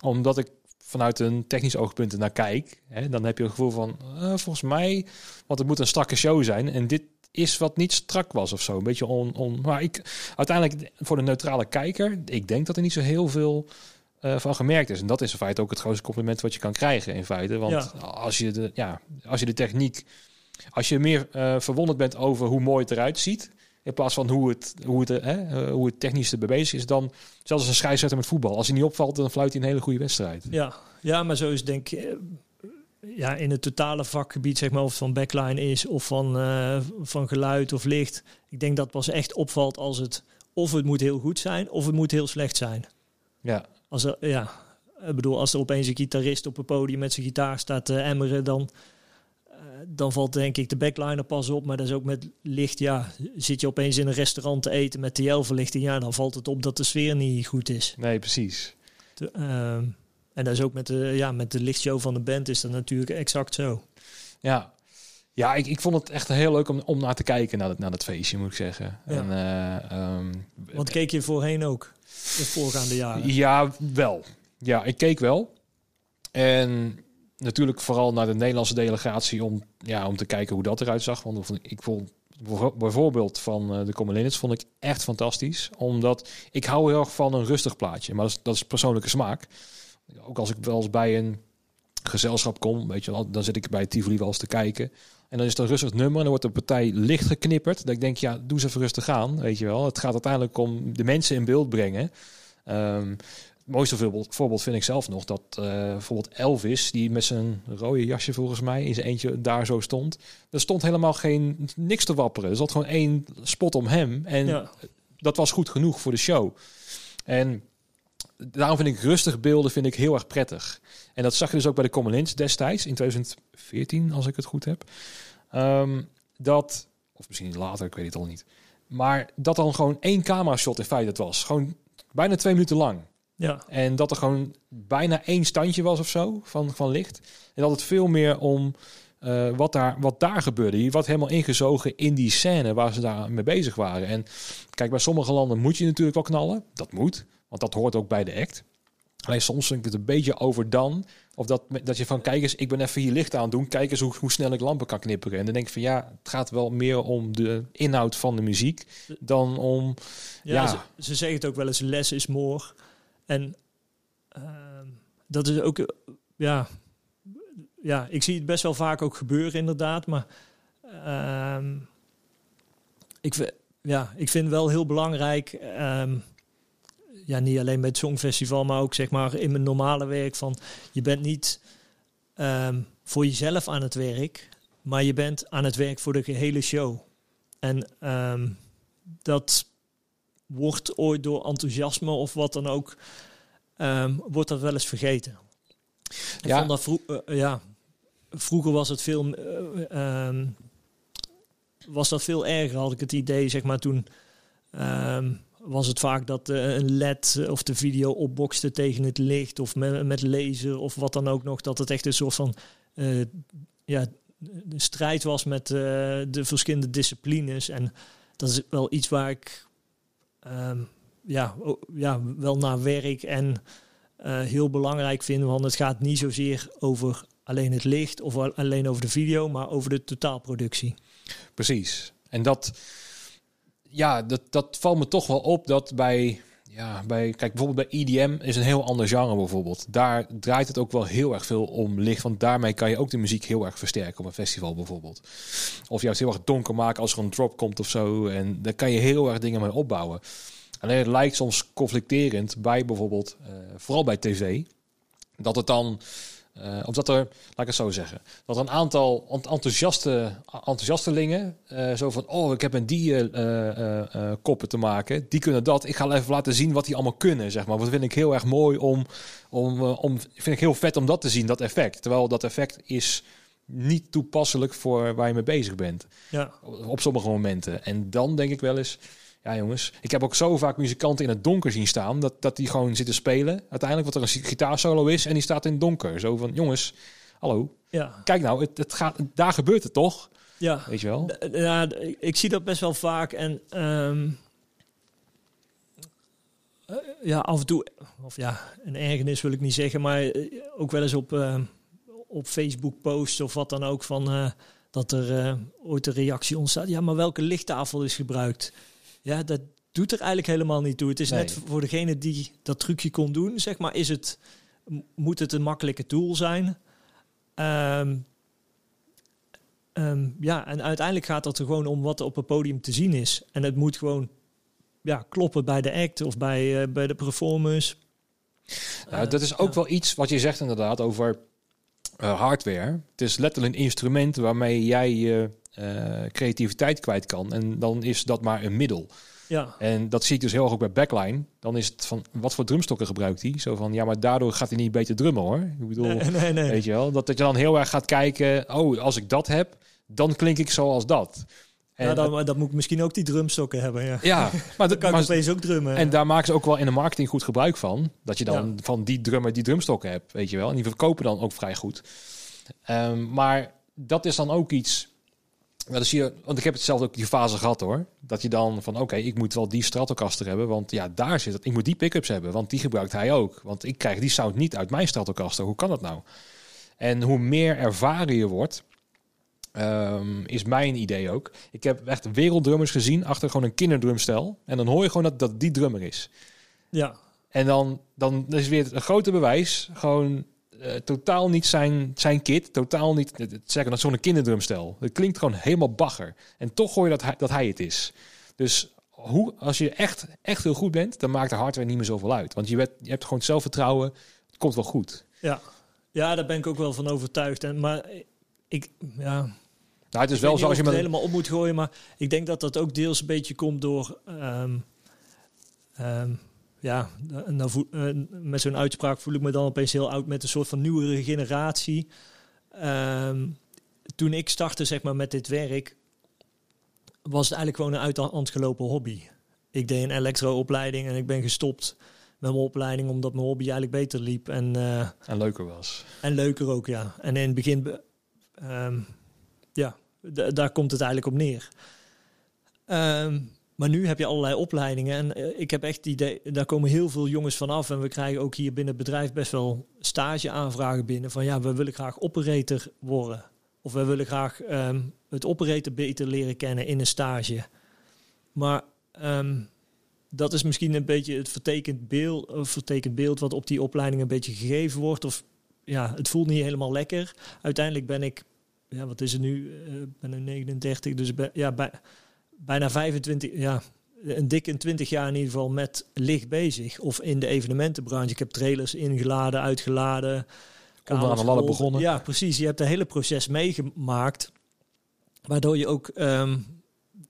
Omdat ik vanuit een technisch oogpunt naar kijk, hè, dan heb je het gevoel van, uh, volgens mij, want het moet een strakke show zijn. En dit is wat niet strak was of zo. Een beetje on, on. Maar ik uiteindelijk voor de neutrale kijker, ik denk dat er niet zo heel veel uh, van gemerkt is. En dat is in feite ook het grootste compliment wat je kan krijgen in feite. Want ja. als je de, ja, als je de techniek, als je meer uh, verwonderd bent over hoe mooi het eruit ziet, in plaats van hoe het, hoe het, hè, eh, hoe het technisch erbij bezig is. Dan zelfs een scheidsrechter met voetbal. Als hij niet opvalt, dan fluit hij een hele goede wedstrijd. Ja, ja maar zo is denk ik... Eh, ja, in het totale vakgebied, zeg maar, of het van backline is of van, uh, van geluid of licht. Ik denk dat pas echt opvalt als het of het moet heel goed zijn of het moet heel slecht zijn. Ja. Als er, ja, ik bedoel, als er opeens een gitarist op een podium met zijn gitaar staat te emmeren, dan dan valt denk ik de backliner pas op. Maar dat is ook met licht. Ja, zit je opeens in een restaurant te eten met TL-verlichting. Ja, dan valt het op dat de sfeer niet goed is. Nee, precies. De, ehm, en dat is ook met de, ja, met de lichtshow van de band is dat natuurlijk exact zo. Ja, ja ik, ik vond het echt heel leuk om, om naar te kijken naar het, naar het feestje, moet ik zeggen. Ja. En, uh, Want keek je voorheen ook, de voorgaande jaren? Ja, wel. Ja, ik keek wel. En natuurlijk vooral naar de Nederlandse delegatie om, ja, om te kijken hoe dat eruit zag. Want ik vond bijvoorbeeld van uh, de Common vond ik echt fantastisch. Omdat ik hou heel erg van een rustig plaatje. Maar dat is, dat is persoonlijke smaak. Ook als ik wel eens bij een gezelschap kom, weet je wel, dan zit ik bij Tivoli wel eens te kijken. En dan is het een rustig nummer en dan wordt de partij licht geknipperd. Dat ik denk, ja, doe ze even rustig aan, weet je wel. Het gaat uiteindelijk om de mensen in beeld brengen. Um, mooiste voorbeeld, voorbeeld vind ik zelf nog dat uh, bijvoorbeeld Elvis, die met zijn rode jasje volgens mij in zijn eentje daar zo stond. Er stond helemaal geen niks te wapperen. Er zat gewoon één spot om hem. En ja. dat was goed genoeg voor de show. En daarom vind ik rustig beelden vind ik heel erg prettig. En dat zag je dus ook bij de Common destijds, in 2014, als ik het goed heb. Um, dat, of misschien later, ik weet het al niet. Maar dat dan gewoon één camera shot in feite het was. Gewoon bijna twee minuten lang. Ja. En dat er gewoon bijna één standje was of zo van, van licht. En dat het veel meer om uh, wat, daar, wat daar gebeurde. Je wordt helemaal ingezogen in die scène waar ze daar mee bezig waren. En kijk, bij sommige landen moet je natuurlijk wel knallen. Dat moet, want dat hoort ook bij de act. Alleen soms vind ik het een beetje overdan Of dat, dat je van, kijk eens, ik ben even hier licht aan doen. Kijk eens hoe, hoe snel ik lampen kan knipperen. En dan denk ik van, ja, het gaat wel meer om de inhoud van de muziek dan om... Ja, Ja. Ze, ze zeggen het ook wel eens, less is more. En ehm, dat is ook, ja, ja, ik zie het best wel vaak ook gebeuren inderdaad. Maar ehm, ik, ja, ik vind wel heel belangrijk, ehm, ja, niet alleen bij het Songfestival, maar ook zeg maar in mijn normale werk van, je bent niet voor jezelf aan het werk, maar je bent aan het werk voor de gehele show. En dat wordt ooit door enthousiasme of wat dan ook, ehm, wordt dat wel eens vergeten. Ik Ja. vond dat vro- eh, ja, vroeger was het veel, eh, ehm, was dat veel erger, had ik het idee, zeg maar, toen ehm, was het vaak dat eh, een led of de video opbokste tegen het licht of met, met laser of wat dan ook nog, dat het echt een soort van ja, strijd was met de verschillende disciplines. En dat is wel iets waar ik ehm, ja, ja, wel naar werk en eh, heel belangrijk vind. Want het gaat niet zozeer over alleen het licht of al- alleen over de video, maar over de totaalproductie. Precies. En dat, ja, dat, dat valt me toch wel op dat bij, ja, bij, kijk, bijvoorbeeld bij EDM is een heel ander genre bijvoorbeeld. Daar draait het ook wel heel erg veel om licht, want daarmee kan je ook de muziek heel erg versterken op een festival bijvoorbeeld. Of juist heel erg donker maken als er een drop komt of zo. En daar kan je heel erg dingen mee opbouwen. Alleen het lijkt soms conflicterend bij bijvoorbeeld, eh, vooral bij tv, dat het dan, eh omdat er, laat ik het zo zeggen, dat een aantal ent- enthousiaste enthousiastelingen eh, zo van, oh, ik heb een die eh, koppen te maken, die kunnen dat. Ik ga even laten zien wat die allemaal kunnen, zeg maar. Dat vind ik heel erg mooi om, om, om, vind ik heel vet om dat te zien, dat effect. Terwijl dat effect is niet toepasselijk voor waar je mee bezig bent Ja, op sommige momenten. En dan denk ik wel eens, ja jongens, ik heb ook zo vaak muzikanten in het donker zien staan, dat, dat die gewoon zitten spelen. Uiteindelijk wat er een gitaarsolo is en die staat in het donker. Zo van, jongens, hallo, ja, kijk nou, het, het gaat, daar gebeurt het toch? ja. Weet je wel? Ja, ik- zie dat best wel vaak. En ehm, eh, ja, af en toe, of ja, een ergernis wil ik niet zeggen, maar eh, ook wel eens op, ehm, op Facebook posts of wat dan ook van eh, dat er ooit een reactie ontstaat. Ja, maar welke lichttafel is gebruikt? Ja, dat doet er eigenlijk helemaal niet toe. Het is Nee. net voor degene die dat trucje kon doen, zeg maar, is het, moet het een makkelijke tool zijn. Ehm, Ehm, ja, en uiteindelijk gaat het er gewoon om wat er op het podium te zien is. En het moet gewoon ja, kloppen bij de act of bij, eh, bij de performance. Nou, dat is ook wel iets wat je zegt inderdaad over eh, hardware. Het is letterlijk een instrument waarmee jij je eh, creativiteit kwijt kan. En dan is dat maar een middel. Ja, En dat zie ik dus heel erg ook bij backline. Dan is het van, wat voor drumstokken gebruikt hij? Zo van, ja, maar daardoor gaat hij niet beter drummen hoor. Ik bedoel, nee, nee, nee. weet je wel, dat, dat je dan heel erg gaat kijken, oh, als ik dat heb, dan klink ik zoals dat. En, ja, dan, dan moet ik misschien ook die drumstokken hebben. Ja. ja, maar, Dan kan maar ik opeens ook drummen. en daar maken ze ook wel in de marketing goed gebruik van. Dat je dan Ja. van die drummer die drumstokken hebt, weet je wel. En die verkopen dan ook vrij goed. Ehm, maar dat is dan ook iets... Dan zie je, want ik heb het zelf ook die fase gehad hoor. Dat je dan van oké, ik moet wel die Stratocaster hebben. Want ja, daar zit het. Ik moet die pickups hebben. Want die gebruikt hij ook. Want ik krijg die sound niet uit mijn Stratocaster. Hoe kan dat nou? En hoe meer ervaren je wordt, ehm, is mijn idee ook. Ik heb echt werelddrummers gezien achter gewoon een kinderdrumstel. En dan hoor je gewoon dat dat die drummer is. ja, En dan, dan is weer een grote bewijs. Gewoon eh, totaal niet zijn, zijn kit. Totaal niet. het- het Zeggen dat zo'n kinderdrumstel. Het klinkt gewoon helemaal bagger. En toch hoor je dat hij, dat hij het is. Dus hoe, als je echt, echt heel goed bent, dan maakt de hardware niet meer zoveel uit. Want je, werd, je hebt gewoon zelfvertrouwen. Het komt wel goed. ja. ja, daar ben ik ook wel van overtuigd. En, maar ik, ja, Nou, het is Ik wel zo als je ik met het helemaal op moet gooien, maar ik denk dat dat ook deels een beetje komt door. ehm, ehm, ja, en dan voel- eh, met zo'n uitspraak voel ik me dan opeens heel oud met een soort van nieuwere generatie. Ehm, toen ik startte zeg maar, met dit werk, was het eigenlijk gewoon een uit de hand gelopen hobby. Ik deed een elektro-opleiding en ik ben gestopt met mijn opleiding omdat mijn hobby eigenlijk beter liep. En, eh, en leuker was. en leuker ook, ja. En in het begin, be- ehm, ja, daar komt het eigenlijk op neer. Ehm, maar nu heb je allerlei opleidingen. En eh, ik heb echt het idee, daar komen heel veel jongens vanaf. En we krijgen ook hier binnen het bedrijf best wel stageaanvragen binnen. Van ja, we willen graag operator worden. Of we willen graag ehm, het operator beter leren kennen in een stage. Maar ehm, dat is misschien een beetje het vertekend beeld, of vertekend beeld wat op die opleiding een beetje gegeven wordt. Of ja, het voelt niet helemaal lekker. Uiteindelijk ben ik, ja, wat is het nu? Uh, ben ik 39, dus ben, ja, bij, bijna 25, ja, een dikke 20 jaar in ieder geval met licht bezig. Of in de evenementenbranche. Ik heb trailers ingeladen, uitgeladen. Onderaan de ladder begonnen. Ja, precies. Je hebt het hele proces meegemaakt. Waardoor je ook um,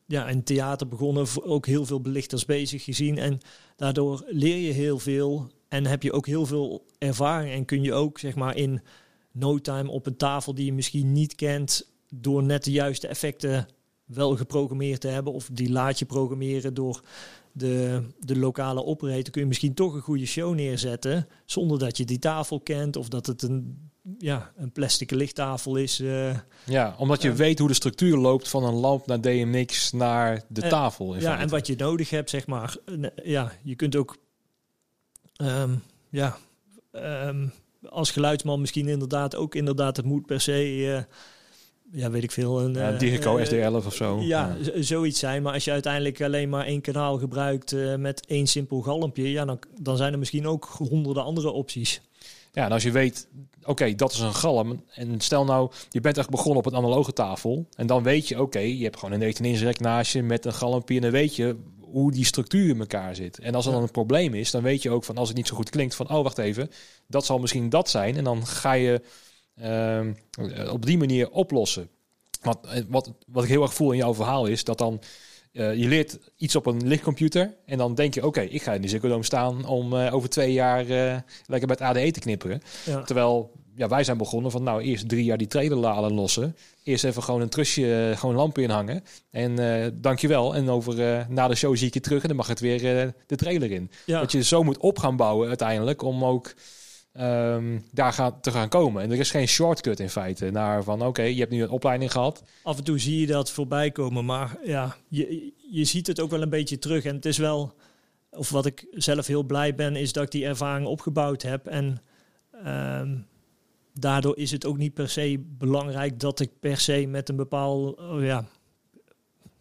ja, in theater begonnen, ook heel veel belichters bezig gezien. En daardoor leer je heel veel en heb je ook heel veel ervaring. En kun je ook zeg maar in no time op een tafel die je misschien niet kent, door net de juiste effecten wel geprogrammeerd te hebben. Of die laat je programmeren door de, de lokale operator. Kun je misschien toch een goede show neerzetten. Zonder dat je die tafel kent. Of dat het een, ja, een plastic lichttafel is. Uh, ja, omdat je weet hoe de structuur loopt van een lamp naar DMX naar de uh, tafel. ja, feite. en wat je nodig hebt, zeg maar. Ja, je kunt ook. Um, ja. Um, als geluidsman misschien inderdaad ook inderdaad het moet per se ja, weet ik veel. Een, ja, Digico uh, SD11 of zo. Ja, ja, zoiets zijn. Maar als je uiteindelijk alleen maar één kanaal gebruikt uh, met één simpel galmpje, ja, dan, dan zijn er misschien ook honderden andere opties. Ja, en als je weet, oké, okay, dat is een galm. En stel nou, je bent echt begonnen op een analoge tafel. En dan weet je, oké, okay, je hebt gewoon een 19 inch rek naast je met een galmpje. En dan weet je hoe die structuur in elkaar zit. En als er dan een probleem is, dan weet je ook van als het niet zo goed klinkt, van oh, wacht even, dat zal misschien dat zijn. En dan ga je uh, op die manier oplossen. Wat, wat, wat ik heel erg voel in jouw verhaal is dat dan uh, je leert iets op een lichtcomputer en dan denk je, oké, okay, ik ga in de Ziggo staan om uh, over twee jaar uh, lekker met ADE te knipperen. Ja. Terwijl ja, wij zijn begonnen van, nou, eerst drie jaar die trailer laden lossen. Eerst even gewoon een trusje, gewoon lampen inhangen. En dankjewel. En over na de show zie ik je terug en dan mag het weer de trailer in. Ja. Dat je zo moet op gaan bouwen uiteindelijk om ook um, daar gaat, te gaan komen. En er is geen shortcut in feite naar van oké, je hebt nu een opleiding gehad. Af en toe zie je dat voorbij komen, maar ja, je, je ziet het ook wel een beetje terug. En het is wel, of wat ik zelf heel blij ben, is dat ik die ervaring opgebouwd heb. En um, daardoor is het ook niet per se belangrijk dat ik per se met een bepaald, oh ja,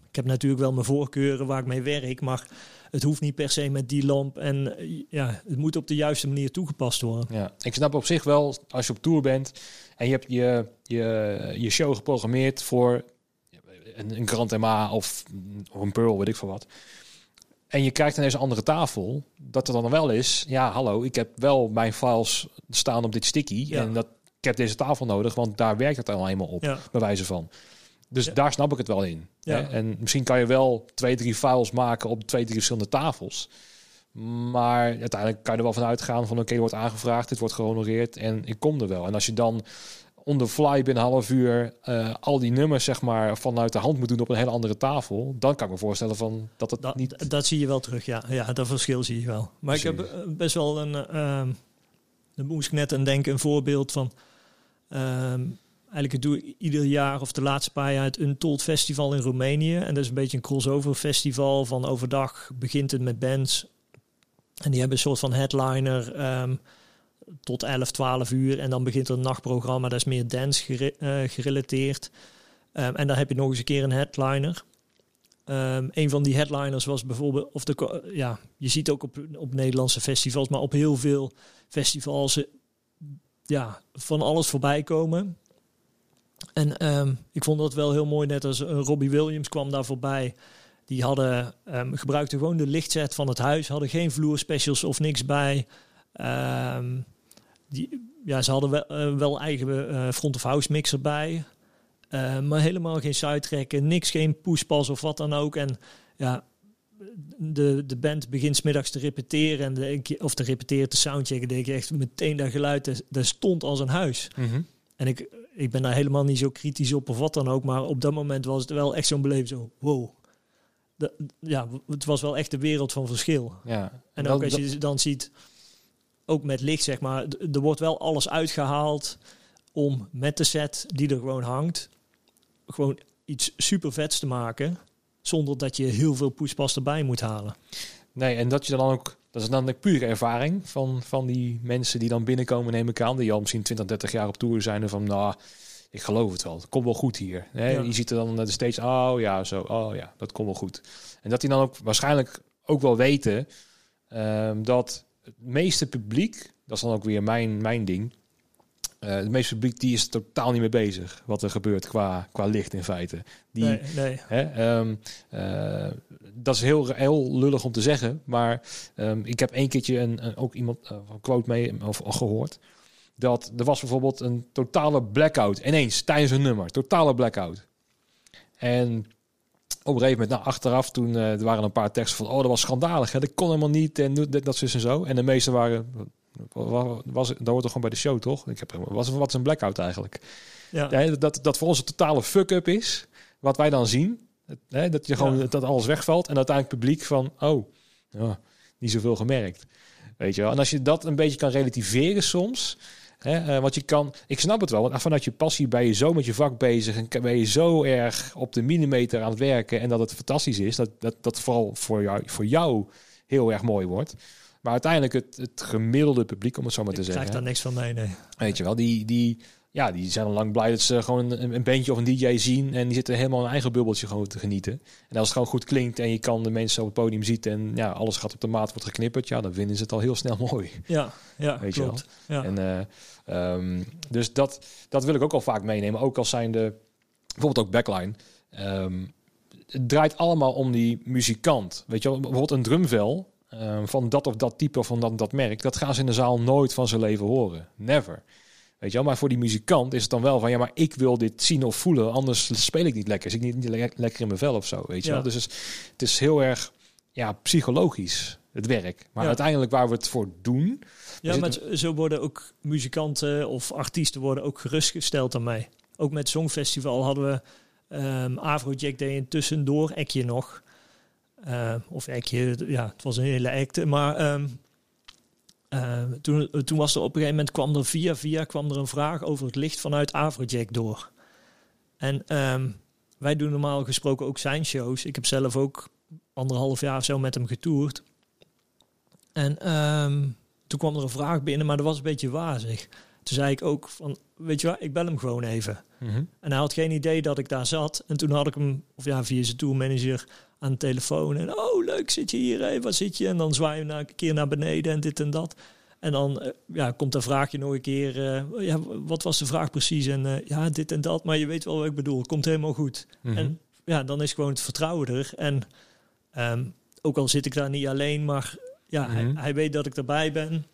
ik heb natuurlijk wel mijn voorkeuren waar ik mee werk, maar het hoeft niet per se met die lamp. En ja, het moet op de juiste manier toegepast worden. Ja, ik snap op zich wel, als je op tour bent en je hebt je, je, je show geprogrammeerd voor een, een Grand MA of, of een Pearl, weet ik veel wat. En je krijgt ineens een andere tafel. Dat er dan wel is, ja, hallo, ik heb wel mijn files staan op dit sticky. Ja. En dat, ik heb deze tafel nodig, want daar werkt het al eenmaal op, ja. bij wijze van. Dus ja. daar snap ik het wel in. Ja. En misschien kan je wel twee, drie files maken op twee, drie verschillende tafels. Maar uiteindelijk kan je er wel van uitgaan van oké, okay, wordt aangevraagd, dit wordt gehonoreerd en ik kom er wel. En als je dan on the fly binnen een half uur uh, al die nummers zeg maar vanuit de hand moet doen op een hele andere tafel, dan kan ik me voorstellen van dat het dat, niet. Dat zie je wel terug, ja. Ja, dat verschil zie je wel. Maar ik heb uh, best wel een. Uh, dan moest ik net aan denken, een voorbeeld van. Ehm, Eigenlijk doe ik ieder jaar of de laatste paar jaar het Untold Festival in Roemenië. En dat is een beetje een crossover festival. Van overdag begint het met bands. En die hebben een soort van headliner um, tot 11, 12 uur. En dan begint er een nachtprogramma. Dat is meer dance uh, gerelateerd. Um, en dan heb je nog eens een keer een headliner. Um, een van die headliners was bijvoorbeeld, of de, ja, je ziet ook op, op Nederlandse festivals, maar op heel veel festivals, ja, van alles voorbij komen. En um, ik vond dat wel heel mooi, net als uh, Robbie Williams kwam daar voorbij. Die hadden, um, gebruikten gewoon de lichtset van het huis, hadden geen vloerspecials of niks bij. Die, ja, ze hadden wel, uh, wel eigen uh, front-of-house mixer bij. Maar helemaal geen sidetracken, niks, geen pushpas of wat dan ook. En ja, de, de band begint smiddags te repeteren. En of te repeteren, te soundchecken. denk ik echt meteen dat geluid, dat stond als een huis. Mm. En ik, ik ben daar helemaal niet zo kritisch op of wat dan ook. Maar op dat moment was het wel echt zo'n beleving. Zo, wow. De, ja, het was wel echt de wereld van verschil. Ja, en ook als je dan ziet, ook met licht zeg maar, er wordt wel alles uitgehaald om met de set die er gewoon hangt, gewoon iets super vets te maken. zonder dat je heel veel poespas erbij moet halen. Nee, en dat je dan ook, dat is dan de pure ervaring van, van die mensen die dan binnenkomen, neem ik aan, die al misschien 20, 30 jaar op tour zijn en van, nou, ik geloof het wel, het komt wel goed hier. Hè? Ja. Je ziet er dan steeds, oh ja, zo, oh ja, dat komt wel goed. En dat die dan ook waarschijnlijk ook wel weten ehm, dat het meeste publiek, dat is dan ook weer mijn, mijn ding, eh het meeste publiek die is totaal niet mee bezig wat er gebeurt qua, qua licht in feite. Die, Nee, nee. Hè, ehm, eh, dat is heel, heel lullig om te zeggen, maar ehm, ik heb een keertje een, een- ook iemand eh, een quote mee of, of gehoord. Dat er was bijvoorbeeld een totale blackout ineens tijdens een nummer, totale blackout. En op een gegeven moment, nou, achteraf, toen er waren een paar teksten van, oh, dat was schandalig, hè, dat kon helemaal niet en dat, zus en zo. En de meeste waren, was, dat hoort toch gewoon bij de show, toch? Ik heb, was, wat is een blackout eigenlijk? Ja. Ja, dat, dat voor ons een totale fuck-up is. Wat wij dan zien. Het- Hè, dat je gewoon Ja. dat alles wegvalt. En uiteindelijk publiek van, oh, niet zoveel gemerkt. Weet je wel. En als je dat een beetje kan relativeren soms. Hè, eh, want je kan, ik snap het wel, want vanuit je passie ben je zo met je vak bezig en ben je zo erg op de millimeter aan het werken en dat het fantastisch is, dat dat, dat vooral voor jou, voor jou heel erg mooi wordt. Maar uiteindelijk het, het gemiddelde publiek, om het zo maar te Ik zeggen. krijg daar niks van mee, nee. Weet je wel, die, die, ja, die zijn al lang blij dat ze gewoon een, een bandje of een DJ zien. En die zitten helemaal een eigen bubbeltje gewoon te genieten. En als het gewoon goed klinkt en je kan de mensen op het podium zien en ja, alles gaat op de maat, wordt geknipperd. Ja, dan vinden ze het al heel snel mooi. Ja, ja Weet je klopt. Ja. En, eh, ehm, dus dat, dat wil ik ook al vaak meenemen. Ook als zijn de, bijvoorbeeld ook backline. Ehm, het draait allemaal om die muzikant. Weet je wel, bijvoorbeeld een drumvel ehm, van dat of dat type of van dat, dat merk. Dat gaan ze in de zaal nooit van zijn leven horen. Never. Weet je wel, maar voor die muzikant is het dan wel van ja, maar ik wil dit zien of voelen, anders speel ik niet lekker. Zit ik niet, niet le- lekker in mijn vel of zo, weet je Ja. wel. Dus het is, het is heel erg ja, psychologisch, het werk. Maar Ja. uiteindelijk waar we het voor doen, Ja, maar zo- zo worden ook muzikanten of artiesten worden ook gerustgesteld aan mij. Ook met Songfestival hadden we ehm Afrojack deed een tussendoor ekje nog. Eh, of ekje, ja, het was een hele act. Maar ehm, eh, toen, toen was er op een gegeven moment kwam er via via kwam er een vraag over het licht vanuit Afrojack door. En ehm, wij doen normaal gesproken ook zijn shows. Ik heb zelf ook anderhalf jaar of zo met hem getoerd. En ehm, toen kwam er een vraag binnen, maar dat was een beetje wazig. Toen zei ik ook van, weet je wat, ik bel hem gewoon even. En hij had geen idee dat ik daar zat. En toen had ik hem, of ja, via zijn tourmanager aan de telefoon. En oh, leuk, zit je hier? Hey, waar zit je? En dan zwaaien we naar- een keer naar beneden en dit en dat. En dan eh, ja, komt dat vraagje nog een keer. eh, ja, wat was de vraag precies? En eh, ja, dit en dat. Maar je weet wel wat ik bedoel. Komt helemaal goed. Mhm. En ja, dan is gewoon het vertrouwen er. En ehm, ook al zit ik daar niet alleen, maar ja, hij, Mhm. hij weet dat ik erbij ben.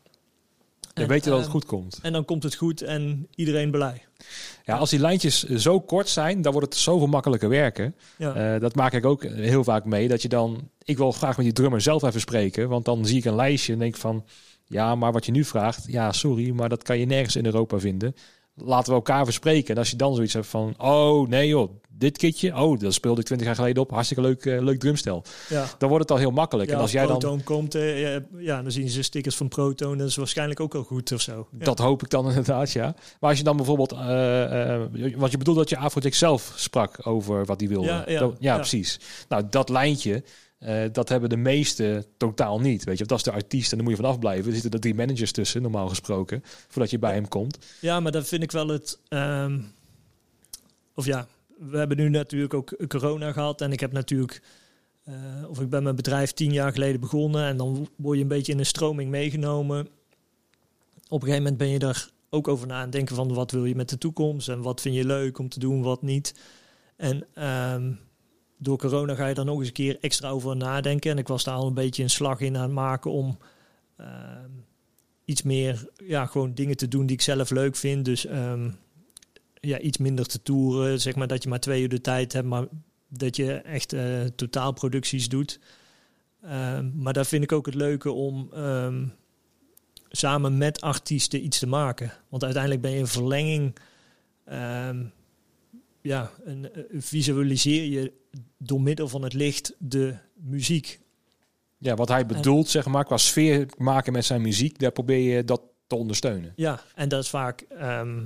Dan En, weet je dat het ehm, goed komt. En dan komt het goed en iedereen blij. Ja, als die lijntjes zo kort zijn, dan wordt het zoveel makkelijker werken. Ja, Eh, dat maak ik ook heel vaak mee. Dat je dan, ik wil graag met die drummer zelf even spreken. Want dan zie ik een lijstje en denk van, ja, maar wat je nu vraagt, ja, sorry, maar dat kan je nergens in Europa vinden. Laten we elkaar verspreken. En als je dan zoiets hebt van, oh nee joh, dit kitje, oh, dat speelde ik twintig jaar geleden op. Hartstikke leuk, eh, leuk drumstel. ja. Dan wordt het al heel makkelijk. Ja, en als jij dan, Proton komt, eh, ja, ja, dan zien ze stickers van Proton. Dat is waarschijnlijk ook al goed of zo. Dat hoop ik dan inderdaad, ja. Maar als je dan bijvoorbeeld, eh, want je bedoelt dat je Afrojack zelf sprak over wat hij wilde. Dat- ja. precies. Nou, dat lijntje, eh, dat hebben de meeste totaal niet. Weet je, dat is de artiest en dan moet je vanaf blijven. Er zitten er drie managers tussen, normaal gesproken, voordat je bij hem komt. Ja, maar dat vind ik wel het. ehm, of ja, we hebben nu natuurlijk ook corona gehad. En ik heb natuurlijk. eh, of ik ben mijn bedrijf tien jaar geleden begonnen. En dan word je een beetje in een stroming meegenomen. Op een gegeven moment ben je daar ook over na aan denken van wat wil je met de toekomst. En wat vind je leuk om te doen, wat niet. En ehm, door corona ga je daar nog eens een keer extra over nadenken. En ik was daar al een beetje een slag in aan het maken om. ehm, iets meer, ja, gewoon dingen te doen die ik zelf leuk vind. Dus ehm, ja, iets minder te toeren. Zeg maar dat je maar twee uur de tijd hebt, maar dat je echt eh, totaalproducties doet. Ehm, maar daar vind ik ook het leuke om samen met artiesten iets te maken. Want uiteindelijk ben je een verlenging. ja, een, een- visualiseer je door middel van het licht de muziek. Ja, wat hij bedoelt, zeg maar, qua sfeer maken met zijn muziek, daar probeer je dat te ondersteunen. Ja, en dat is vaak. ehm,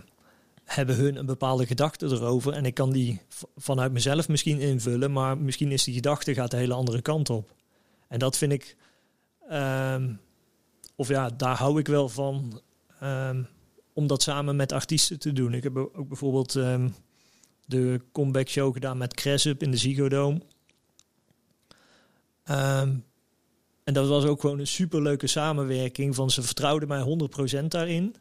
hebben hun een bepaalde gedachte erover. En ik kan die vanuit mezelf misschien invullen, maar misschien is die gedachte gaat de hele andere kant op. En dat vind ik, ehm, of ja, daar hou ik wel van um, om dat samen met artiesten te doen. Ik heb ook bijvoorbeeld um, de comeback show gedaan met Cressup in de Ziggo Dome. en dat was ook gewoon een superleuke samenwerking. Van ze vertrouwden mij 100% daarin.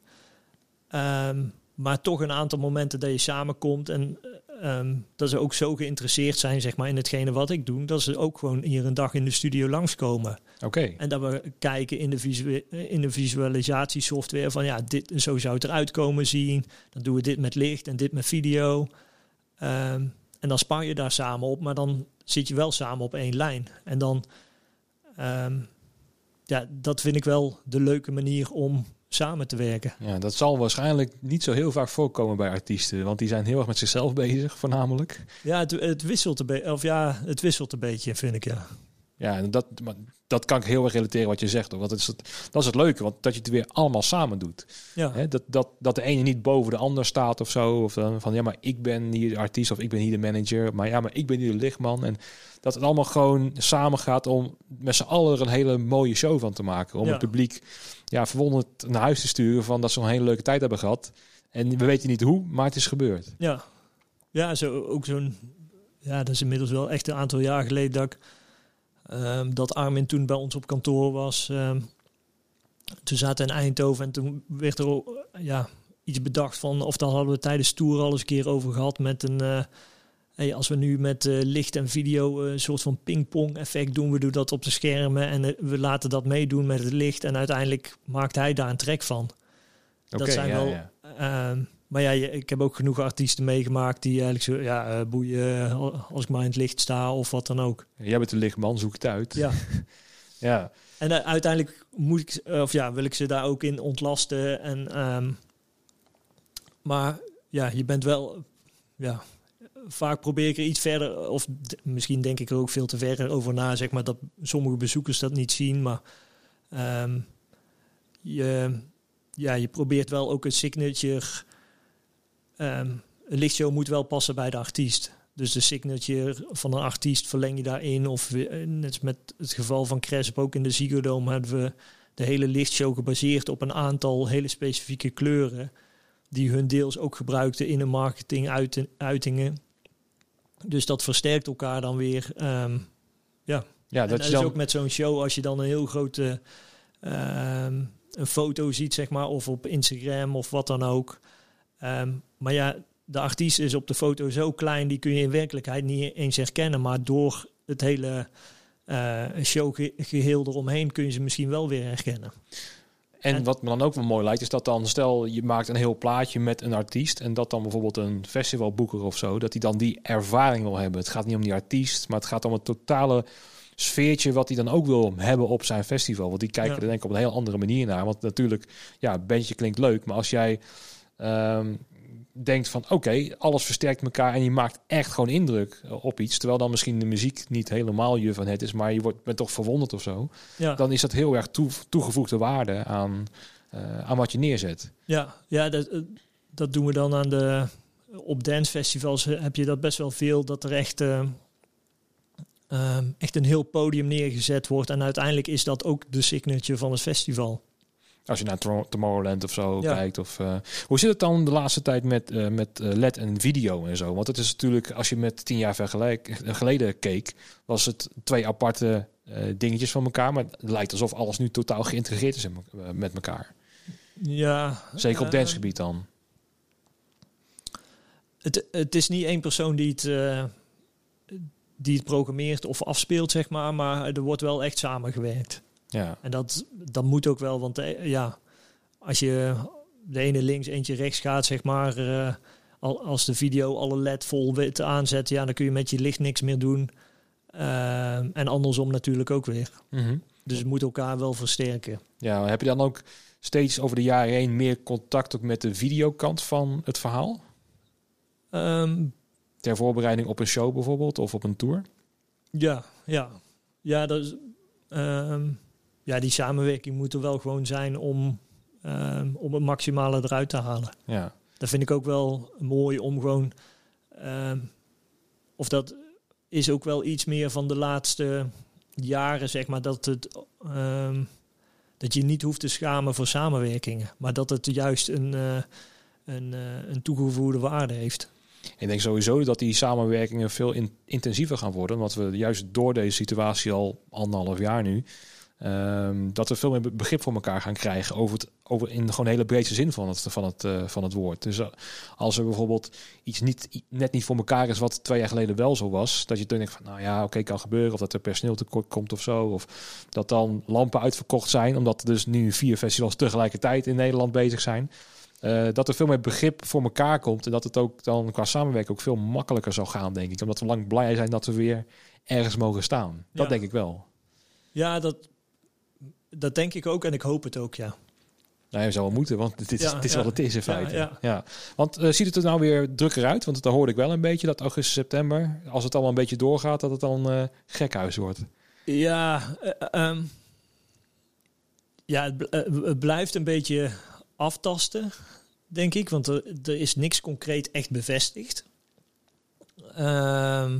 Um, maar toch een aantal momenten dat je samenkomt en ehm, dat ze ook zo geïnteresseerd zijn zeg maar, in hetgene wat ik doe, dat ze ook gewoon hier een dag in de studio langskomen. Oké. En dat we kijken in de, in de visualisatiesoftware van ja, dit, zo zou het eruit komen zien. Dan doen we dit met licht en dit met video. Ehm, en dan span je daar samen op, maar dan zit je wel samen op één lijn. En dan, ehm, ja, dat vind ik wel de leuke manier om samen te werken. Ja, dat zal waarschijnlijk niet zo heel vaak voorkomen bij artiesten, want die zijn heel erg met zichzelf bezig, voornamelijk. Ja, het, het wisselt een beetje, of ja, het wisselt een beetje, vind ik ja. Ja, en dat, dat kan ik heel erg relateren wat je zegt. Want dat is het, dat is het leuke, want dat je het weer allemaal samen doet. Ja. Dat, dat, dat de ene niet boven de ander staat of zo. Of dan van ja, maar ik ben hier de artiest of ik ben hier de manager. Maar ja, maar ik ben hier de lichtman. En dat het allemaal gewoon samen gaat om met z'n allen er een hele mooie show van te maken. Om het publiek ja, verwonderd naar huis te sturen van dat ze een hele leuke tijd hebben gehad. En we weten niet hoe, maar het is gebeurd. Ja, ja zo, ook zo'n... Ja, dat is inmiddels wel echt een aantal jaar geleden dat ik Ehm, dat Armin toen bij ons op kantoor was. Um, toen zaten in Eindhoven en toen werd er ja, iets bedacht van, of dan hadden we tijdens Tour al eens een keer over gehad met een... Uh, hey, als we nu met uh, licht en video uh, een soort van pingpong effect doen, we doen dat op de schermen en we laten dat meedoen met het licht en uiteindelijk maakt hij daar een trek van. dat zijn wel ja. Ehm, maar ja, ik heb ook genoeg artiesten meegemaakt die eigenlijk zo, ja, uh, boeien als ik maar in het licht sta of wat dan ook. Jij bent een lichtman, zoek het uit. Ja. ja. En uh, uiteindelijk moet ik, of ja, wil ik ze daar ook in ontlasten. En, um, maar ja, je bent wel, ja, vaak probeer ik er iets verder, of misschien denk ik er ook veel te ver over na, zeg maar, dat sommige bezoekers dat niet zien. Maar um, je, ja, je probeert wel ook een signature um, een lichtshow moet wel passen bij de artiest. Dus de signature van een artiest verleng je daarin. Of eh, net met het geval van Cresp ook in de Ziggo Dome hebben we de hele lichtshow gebaseerd op een aantal hele specifieke kleuren. Die hun deels ook gebruikten in de marketing uitingen. Dus dat versterkt elkaar dan weer. Um, ja, ja dat, is dan... ook met zo'n show als je dan een heel grote um, een foto ziet, zeg maar, of op Instagram of wat dan ook. Um, maar ja, de artiest is op de foto zo klein, die kun je in werkelijkheid niet eens herkennen. Maar door het hele uh, showgeheel eromheen kun je ze misschien wel weer herkennen. En, wat me dan ook wel mooi lijkt, is dat dan, stel je maakt een heel plaatje met een artiest en dat dan bijvoorbeeld een festivalboeker of zo, dat hij dan die ervaring wil hebben. Het gaat niet om die artiest, maar het gaat om het totale sfeertje wat hij dan ook wil hebben op zijn festival. Want die kijken er denk ik op een heel andere manier naar. Want natuurlijk, ja, bandje klinkt leuk, maar als jij um, denkt van oké, alles versterkt elkaar en je maakt echt gewoon indruk op iets. Terwijl dan misschien de muziek niet helemaal je van het is, maar je wordt, bent toch verwonderd of zo. Ja. Dan is dat heel erg toe, toegevoegde waarde aan, uh, aan wat je neerzet. Ja, ja dat, eh, dat doen we dan aan de. Op dancefestivals heb je dat best wel veel, dat er echt. Uh, echt een heel podium neergezet wordt. En uiteindelijk is dat ook de signature van het festival. Als je naar Tomorrowland of zo kijkt. Of, uh, hoe zit het dan de laatste tijd met, uh, met uh, LED en video en zo? Want het is natuurlijk, als je met tien jaar vergelijk, geleden keek, was het twee aparte dingetjes van elkaar. Maar het lijkt alsof alles nu totaal geïntegreerd is in, met elkaar. Ja. Zeker op dancegebied dan. Het, het is niet één persoon die het, die het programmeert of afspeelt, zeg maar. Maar er wordt wel echt samengewerkt. Ja. En dat, dat moet ook wel, want eh, ja, als je de ene links, eentje rechts gaat, zeg maar, uh, als de video alle LED vol wit aanzet, ja, dan kun je met je licht niks meer doen. Uh, en andersom natuurlijk ook weer. Mm Dus het moet elkaar wel versterken. Ja, heb je dan ook steeds over de jaren heen meer contact ook met de videokant van het verhaal? Um, Ter voorbereiding op een show bijvoorbeeld of op een tour? Ja, ja. Ja, dat is, um, ja, die samenwerking moet er wel gewoon zijn om, um, om het maximale eruit te halen. Ja. dat vind ik ook wel mooi om gewoon. ehm, of dat is ook wel iets meer van de laatste jaren, zeg maar, dat het. ehm, dat je niet hoeft te schamen voor samenwerkingen, maar dat het juist een, eh, een, eh, een toegevoegde waarde heeft. Ik denk sowieso dat die samenwerkingen veel in- intensiever gaan worden. Omdat we juist door deze situatie al anderhalf jaar nu. Ehm, dat we veel meer be- begrip voor elkaar gaan krijgen. Over het, over in gewoon de hele breedste zin van het, van het, eh, van het woord. Dus eh, als er bijvoorbeeld iets niet, net niet voor elkaar is. wat twee jaar geleden wel zo was. dat je dan denkt van nou ja, oké, kan gebeuren. Of dat er personeel tekort komt of zo. Of dat dan lampen uitverkocht zijn. Omdat er dus nu vier festivals tegelijkertijd in Nederland bezig zijn. Eh, dat er veel meer begrip voor elkaar komt. En dat het ook dan qua samenwerking ook veel makkelijker zal gaan, denk ik. Omdat we lang blij zijn dat we weer ergens mogen staan. Dat Ja. denk ik wel. Ja, dat, dat denk ik ook en ik hoop het ook, ja. Nou, je zou wel moeten, want dit is, Ja, het is ja. wat het is in feite. Ja, ja. Want eh, ziet het er nou weer drukker uit? Want dat hoorde ik wel een beetje, dat augustus, september. Als het allemaal een beetje doorgaat, dat het dan eh gekhuis wordt. Ja, eh, ehm, ja het, bl- het blijft een beetje aftasten, denk ik. Want er, er is niks concreet echt bevestigd. Ehm,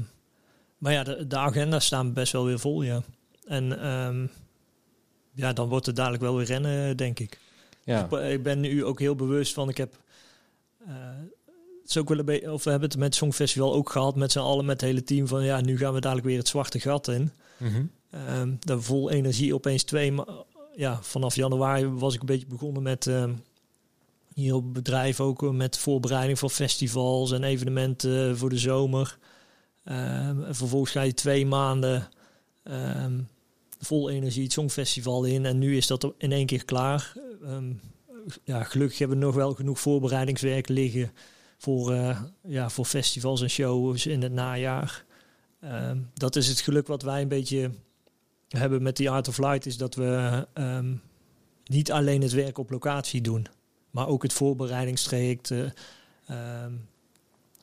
maar ja, de, de agenda's staan best wel weer vol, ja. En ehm, ja, dan wordt het dadelijk wel weer rennen, denk ik. Ja, Ik, ik ben nu ook heel bewust van, ik heb... eh, het is ook wel een beetje, of we hebben het met het Songfestival ook gehad met z'n allen, met het hele team van ja, nu gaan we dadelijk weer het zwarte gat in. Daar vol energie opeens twee. ma- Ja, vanaf januari was ik een beetje begonnen met ehm, hier op het bedrijf ook eh, met voorbereiding voor festivals en evenementen voor de zomer. Ehm, en vervolgens ga je twee maanden vol energie het Songfestival in. En nu is dat in één keer klaar. Ehm, ja, gelukkig hebben we nog wel genoeg voorbereidingswerk liggen voor, eh, ja, voor festivals en shows in het najaar. Ehm, dat is het geluk wat wij een beetje hebben met die Art of Light, is dat we ehm, niet alleen het werk op locatie doen, maar ook het voorbereidingstraject. eh,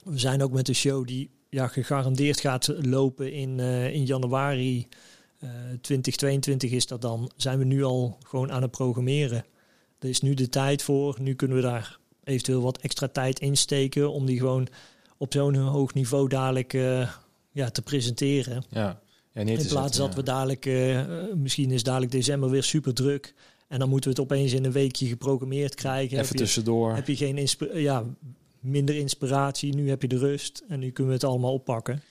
we zijn ook met een show die ja, gegarandeerd gaat lopen in, eh, in januari 2022 is dat dan. Zijn we nu al gewoon aan het programmeren. Er is nu de tijd voor. Nu kunnen we daar eventueel wat extra tijd in steken om die gewoon op zo'n hoog niveau dadelijk eh, ja, te presenteren. ja. ja In plaats zetten, dat ja. we dadelijk, eh, eh, misschien is dadelijk december weer super druk. En dan moeten we het opeens in een weekje geprogrammeerd krijgen. Even heb, je, tussendoor. heb je geen ja, minder inspiratie. Nu heb je de rust en nu kunnen we het allemaal oppakken.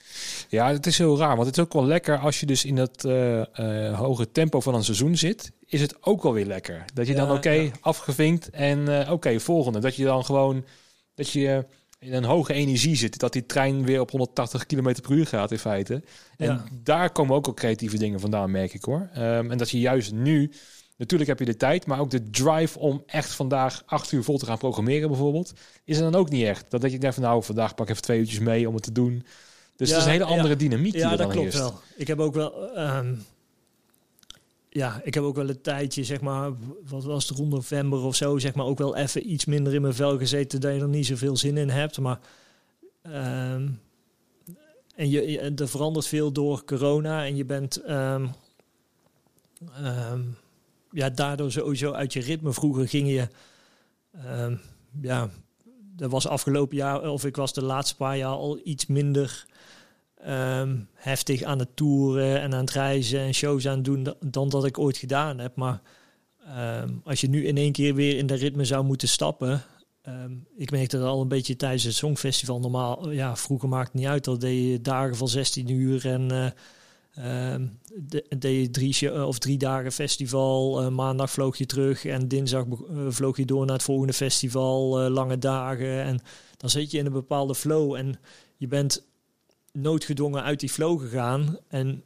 Ja, het is heel raar. Want het is ook wel lekker als je dus in dat eh, eh, hoge tempo van een seizoen zit. Is het ook wel weer lekker. Dat je dan oké, ja. afgevinkt en eh, oké, volgende. Dat je dan gewoon, dat je in een hoge energie zit. Dat die trein weer op 180 km per uur gaat in feite. En Ja. daar komen ook al creatieve dingen vandaan, merk ik hoor. Ehm, en dat je juist nu, natuurlijk heb je de tijd, maar ook de drive om echt vandaag acht uur vol te gaan programmeren bijvoorbeeld. Is er dan ook niet echt. Dat dat je denkt van nou, vandaag pak ik even twee uurtjes mee om het te doen. Dus Ja, het is een hele ja. andere dynamiek die Ja, er dat dan klopt heerst. wel. Ik heb ook wel... ehm, ja, ik heb ook wel een tijdje, zeg maar, wat was het, rond november of zo, zeg maar, ook wel even iets minder in mijn vel gezeten, dat je er niet zoveel zin in hebt. Maar ehm, en je, je- er verandert veel door corona en je bent ehm, ja, daardoor sowieso uit je ritme. Vroeger ging je, ehm, ja, dat was afgelopen jaar, of ik was de laatste paar jaar al iets minder ehm, heftig aan het toeren en aan het reizen en shows aan het doen da- dan dat ik ooit gedaan heb. Maar ehm, als je nu in één keer weer in dat ritme zou moeten stappen. ik merkte dat al een beetje tijdens het Songfestival. Normaal, ja, vroeger maakte het niet uit. Dat deed je dagen van 16 uur en eh, deed je drie, show- of drie dagen festival. Eh, maandag vloog je terug en dinsdag eh, vloog je door naar het volgende festival. eh, lange dagen. En dan zit je in een bepaalde flow en je bent noodgedwongen uit die flow gegaan. En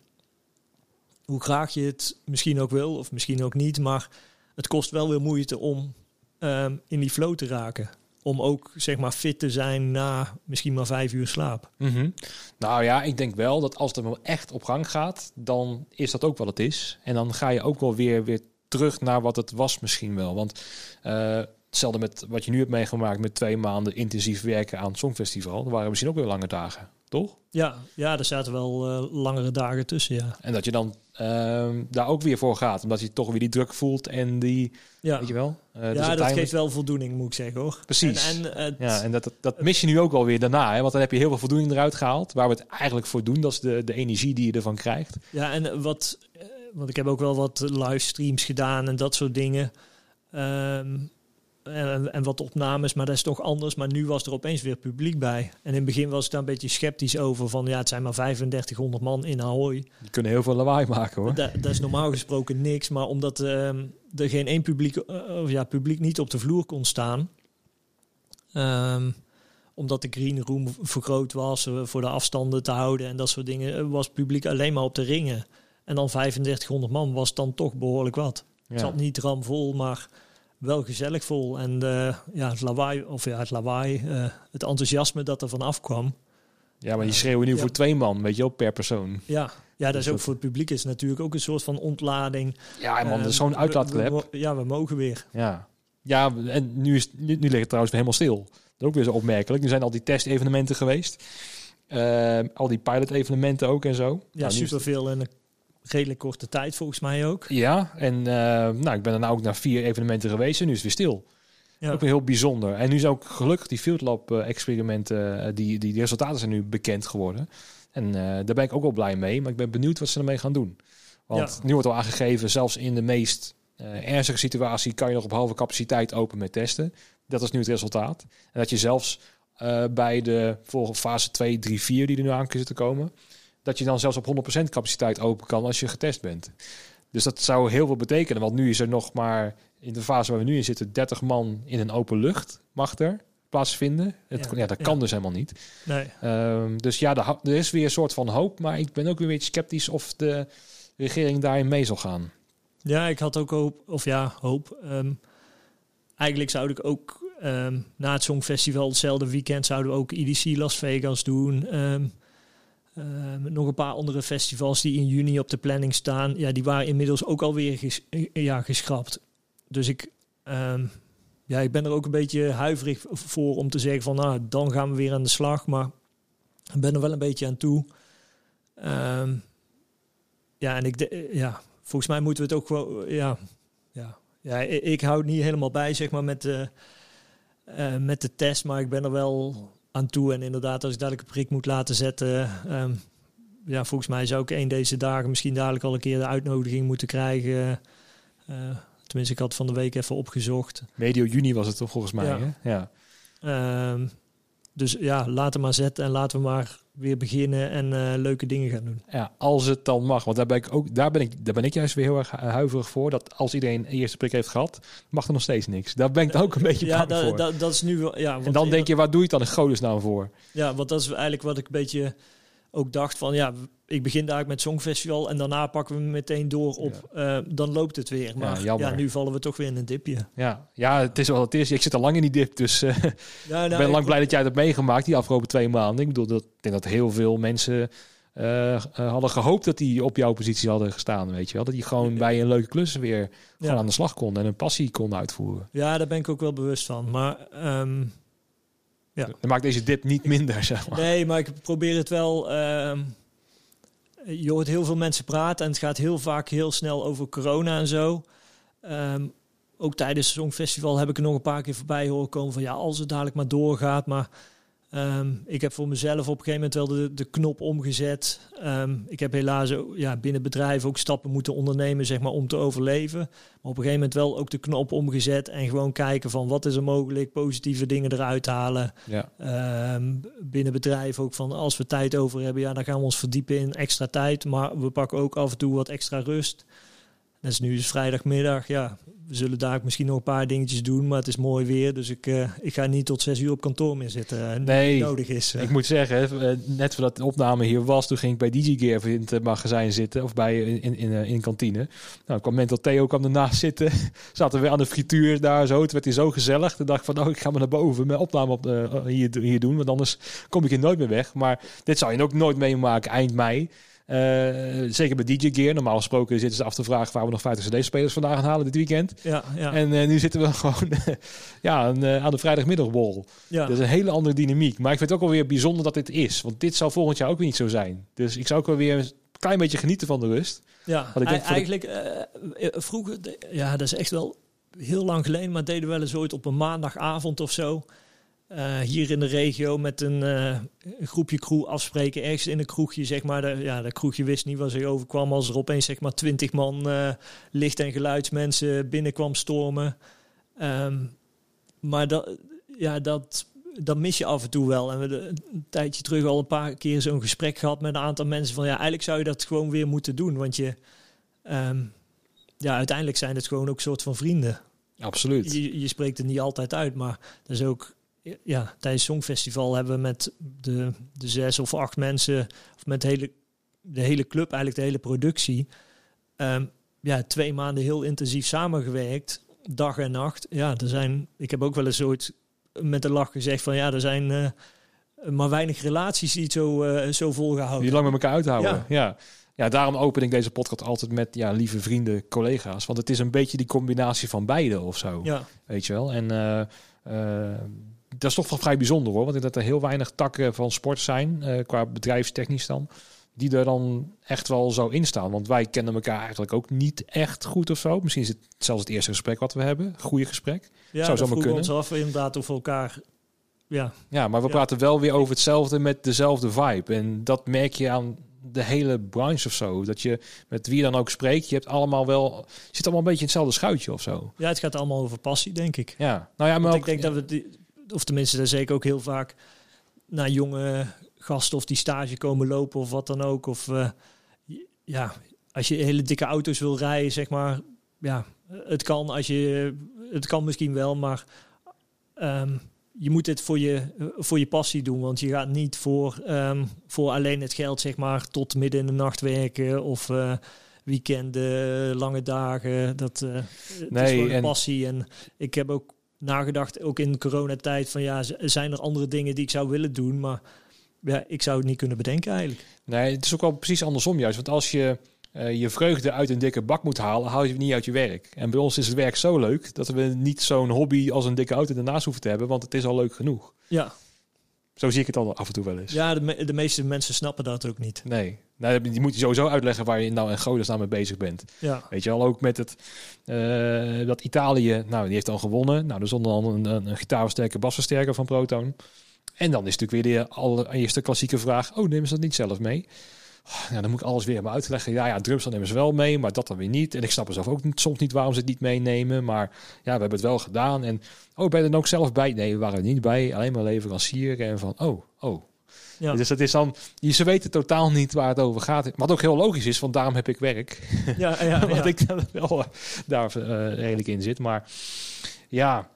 hoe graag je het misschien ook wil, of misschien ook niet, maar het kost wel weer moeite om ehm, in die flow te raken. Om ook zeg maar fit te zijn na misschien maar vijf uur slaap. Mhm. Nou ja, ik denk wel dat als het wel echt op gang gaat, dan is dat ook wat het is. En dan ga je ook wel weer, weer terug naar wat het was misschien wel. Want eh, hetzelfde met wat je nu hebt meegemaakt met twee maanden intensief werken aan het Songfestival. Waren misschien ook weer lange dagen, toch? Ja, ja er zaten wel eh, langere dagen tussen, ja. En dat je dan ehm, daar ook weer voor gaat. Omdat je toch weer die druk voelt en die, Ja, weet je wel. Eh, dus ja dat uiteindelijk- geeft wel voldoening, moet ik zeggen hoor. Precies. En, en, het- Ja, en dat, dat, dat mis je nu ook wel weer daarna. Hè? Want dan heb je heel veel voldoening eruit gehaald. Waar we het eigenlijk voor doen, dat is de, de energie die je ervan krijgt. Ja, en wat, eh, want ik heb ook wel wat livestreams gedaan en dat soort dingen. Ehm, en, en wat opnames, maar dat is toch anders. Maar nu was er opeens weer publiek bij. En in het begin was ik daar een beetje sceptisch over. Van ja, het zijn maar 3500 man in Ahoy. Die kunnen heel veel lawaai maken hoor. Da- dat is normaal gesproken niks. Maar omdat ehm, er geen één publiek, of ja, publiek niet op de vloer kon staan. ehm, omdat de green room vergroot was eh, voor de afstanden te houden en dat soort dingen, eh, was het publiek alleen maar op de ringen. En dan 3500 man was dan toch behoorlijk wat. Het zat niet ramvol, maar wel gezellig vol. En eh, ja, het lawaai, of ja, het lawaai, eh, het enthousiasme dat er van afkwam. ja, maar die schreeuwen nu Ja. voor twee man, weet je wel, per persoon. Ja, ja dat Dus is ook dat- voor het publiek is natuurlijk ook een soort van ontlading. Ja, man, dat is Eh, zo'n uitlaatklep. ja, we mogen weer. Ja, ja en nu, is, nu, nu ligt het trouwens weer helemaal stil. Dat is ook weer zo opmerkelijk. Nu zijn al die testevenementen geweest. Al die pilot-evenementen ook en zo. Ja, Nou, superveel een redelijk korte tijd volgens mij ook. Ja, en eh, nou, ik ben daarna ook naar vier evenementen geweest en nu is het weer stil. Ja. Ook weer heel bijzonder. En nu is ook gelukkig die Field Lab eh, experimenten, die, die, die resultaten zijn nu bekend geworden. En eh, daar ben ik ook wel blij mee, maar ik ben benieuwd wat ze ermee gaan doen. Want Ja. nu wordt al aangegeven, zelfs in de meest ernstige situatie kan je nog op halve capaciteit open met testen. Dat is nu het resultaat. En dat je zelfs bij de volgende fase 2, 3, 4 die er nu aan zitten te komen, dat je dan zelfs op 100% capaciteit open kan als je getest bent. Dus dat zou heel veel betekenen, want nu is er nog maar in de fase waar we nu in zitten 30 man in een open lucht mag er plaatsvinden. Het, ja, Ja, dat ja. kan dus helemaal niet. Nee. Ehm, dus ja, er, er is weer een soort van hoop, maar ik ben ook weer een beetje sceptisch of de regering daarin mee zal gaan. Ja, ik had ook hoop, of ja, hoop. Ehm, eigenlijk zou ik ook ehm, na het Songfestival, hetzelfde weekend, zouden we ook EDC Las Vegas doen. Ehm, nog een paar andere festivals die in juni op de planning staan. Ja, die waren inmiddels ook alweer ges, eh, ja, geschrapt. Dus ik, ehm, ja, ik ben er ook een beetje huiverig voor om te zeggen van, nou, dan gaan we weer aan de slag. Maar ik ben er wel een beetje aan toe. Ehm, ja, en ik, de, ja, volgens mij moeten we het ook wel, ja, ja, ja, ik, ik hou het niet helemaal bij, zeg maar, met de, eh, met de test, maar ik ben er wel aan toe. En inderdaad, als ik dadelijk een prik moet laten zetten, ehm, ja, volgens mij zou ik een deze dagen misschien dadelijk al een keer de uitnodiging moeten krijgen. Eh, tenminste, ik had van de week even opgezocht. Medio juni was het toch volgens mij. Ja. Hè? Ja. Ehm, dus ja, laten we maar zetten en laten we maar weer beginnen en eh, leuke dingen gaan doen. ja, als het dan mag. Want daar ben ik ook, daar ben ik, daar ben ik juist weer heel erg hu- huiverig voor. Dat als iedereen een eerste prik heeft gehad, mag er nog steeds niks. Daar ben ik dan ook een beetje Ja, bang voor. da- dat is nu wel. Ja, want en dan denk je, waar doe je het dan in godesnaam voor? Ja, want dat is eigenlijk wat ik een beetje ook dacht van ja, ik begin daar met Songfestival en daarna pakken we meteen door op, eh, dan loopt het weer. Maar ja, nu vallen we toch weer in een dipje. Ja, ja, het is wel het is. Ik zit al lang in die dip, dus eh, ik nou, ben lang ik- blij dat jij dat hebt meegemaakt die afgelopen twee maanden. Ik bedoel, dat, ik denk dat heel veel mensen eh, hadden gehoopt dat die op jouw positie hadden gestaan, weet je wel. Dat die gewoon bij een leuke klus weer gewoon aan de slag konden en een passie konden uitvoeren. Ja, daar ben ik ook wel bewust van. Maar ehm, Ja. Dat maakt deze dip niet minder, zeg maar. nee, maar ik probeer het wel. ehm, je hoort heel veel mensen praten en het gaat heel vaak heel snel over corona en zo. Ehm, ook tijdens het Songfestival heb ik er nog een paar keer voorbij horen komen van ja, als het dadelijk maar doorgaat. Maar ehm, ik heb voor mezelf op een gegeven moment wel de, de knop omgezet. Ehm, ik heb helaas ja, binnen bedrijven ook stappen moeten ondernemen zeg maar, om te overleven. Maar op een gegeven moment wel ook de knop omgezet en gewoon kijken van wat is er mogelijk, positieve dingen eruit halen. Ja. Ehm, binnen bedrijven ook van als we tijd over hebben, ja, dan gaan we ons verdiepen in extra tijd. Maar we pakken ook af en toe wat extra rust. Dat is nu vrijdagmiddag. Ja, we zullen daar misschien nog een paar dingetjes doen, maar het is mooi weer. Dus ik, eh, ik ga niet tot zes uur op kantoor meer zitten. eh, Nee. nodig is. eh. Ik moet zeggen, net voordat de opname hier was, toen ging ik bij DJ Gear even in het magazijn zitten. Of bij in, in, in, kantine. Nou, kwam Mental Theo kwam ernaast zitten. Zaten we aan de frituur daar zo. Het werd hij zo gezellig. Toen dacht ik van, oh, ik ga maar naar boven. Mijn opname op, hier, hier doen. Want anders kom ik hier nooit meer weg. Maar dit zou je ook nooit meemaken eind mei. Zeker bij DJ Gear. Normaal gesproken zitten ze af te vragen waar we nog 50 CD-spelers vandaag gaan halen dit weekend. ja, ja, En eh, nu zitten we gewoon ja, aan, eh, aan de vrijdagmiddagwol. ja. Dat is een hele andere dynamiek. Maar ik vind het ook wel weer bijzonder dat dit is. Want dit zal volgend jaar ook weer niet zo zijn. Dus ik zou ook wel weer klein beetje genieten van de rust. Ja, ik denk de- eigenlijk eh, vroeger, ja, dat is echt wel heel lang geleden, maar deden we wel eens ooit op een maandagavond of zo. Eh, hier in de regio met een, eh, een groepje crew afspreken, ergens in een kroegje, zeg maar. De, ja, dat kroegje wist niet wat zich overkwam als er opeens zeg maar twintig man eh, licht- en geluidsmensen binnenkwam stormen. Ehm, maar dat, ja, dat, dat mis je af en toe wel. En we hebben een tijdje terug al een paar keer zo'n gesprek gehad met een aantal mensen van ja, eigenlijk zou je dat gewoon weer moeten doen, want je, ehm, ja, uiteindelijk zijn het gewoon ook soort van vrienden. Absoluut. Je, je spreekt het niet altijd uit, maar dat is ook ja, tijdens het Songfestival hebben we met de, de zes of acht mensen, of met de hele, de hele club, eigenlijk de hele productie, ehm, ja, twee maanden heel intensief samengewerkt, dag en nacht. Ja, er zijn, ik heb ook wel eens ooit met een lach gezegd van ja, er zijn eh, maar weinig relaties die het zo, eh, zo volgehouden. Die lang met elkaar uithouden. Ja. Ja. ja. daarom open ik deze podcast altijd met ja, lieve vrienden, collega's. Want het is een beetje die combinatie van beide of zo. Ja, Weet je wel. En eh, dat is toch wel vrij bijzonder hoor. Want dat er heel weinig takken van sport zijn, eh, qua bedrijfstechnisch dan. Die er dan echt wel zo in staan. Want wij kennen elkaar eigenlijk ook niet echt goed of zo. Misschien is het zelfs het eerste gesprek wat we hebben. Goede gesprek. ja Zou zomaar kunnen. ons af inderdaad of we elkaar... Ja, Ja, maar we Ja. praten wel weer over hetzelfde met dezelfde vibe. En dat merk je aan de hele branche of zo. Dat je met wie dan ook spreekt, je hebt allemaal wel, zit allemaal een beetje in hetzelfde schuitje of zo. ja, het gaat allemaal over passie, denk ik. Ja, nou ja, maar ook, ik denk dat we, die, of tenminste, daar zeker ook heel vaak naar jonge gasten of die stage komen lopen of wat dan ook. Of eh, ja, als je hele dikke auto's wil rijden, zeg maar, ja, het kan als je, het kan misschien wel, maar ehm, je moet het voor je, voor je passie doen, want je gaat niet voor, ehm, voor alleen het geld, zeg maar, tot midden in de nacht werken of eh, weekenden, lange dagen. Dat eh, het Nee, is een en- passie. En ik heb ook nagedacht, ook in coronatijd, van ja, zijn er andere dingen die ik zou willen doen, maar ja, ik zou het niet kunnen bedenken eigenlijk. nee, het is ook wel precies andersom juist. Want als je eh, je vreugde uit een dikke bak moet halen, haal je het niet uit je werk. En bij ons is het werk zo leuk dat we niet zo'n hobby als een dikke auto ernaast hoeven te hebben, want het is al leuk genoeg. Ja, Zo zie ik het al af en toe wel eens. ja de, me- de meeste mensen snappen dat ook niet. Nee, nee, die moet je sowieso uitleggen waar je nou in godesnaam mee bezig bent. Ja, Weet je wel, ook met het, eh, dat Italië, nou, die heeft dan gewonnen. Nou, er stond dan een, een, een gitaarversterker, basversterker van Proton. En dan is natuurlijk weer de allereerste klassieke vraag, oh, nemen ze dat niet zelf mee? Oh, Nou, dan moet ik alles weer maar uitleggen. Ja, ja, drums dan nemen ze wel mee, maar dat dan weer niet. En ik snap zelf ook niet- soms niet waarom ze het niet meenemen. Maar ja, we hebben het wel gedaan. En, oh, ben je er dan ook zelf bij? Nee, we waren er niet bij. Alleen maar leverancier. En van, oh, oh, ja. dus dat is dan, ze weten totaal niet waar het over gaat. Wat ook heel logisch is, want daarom heb ik werk. ja, ja, Wat ja. ik dan wel eh, daar eh, redelijk in zit. Maar ja,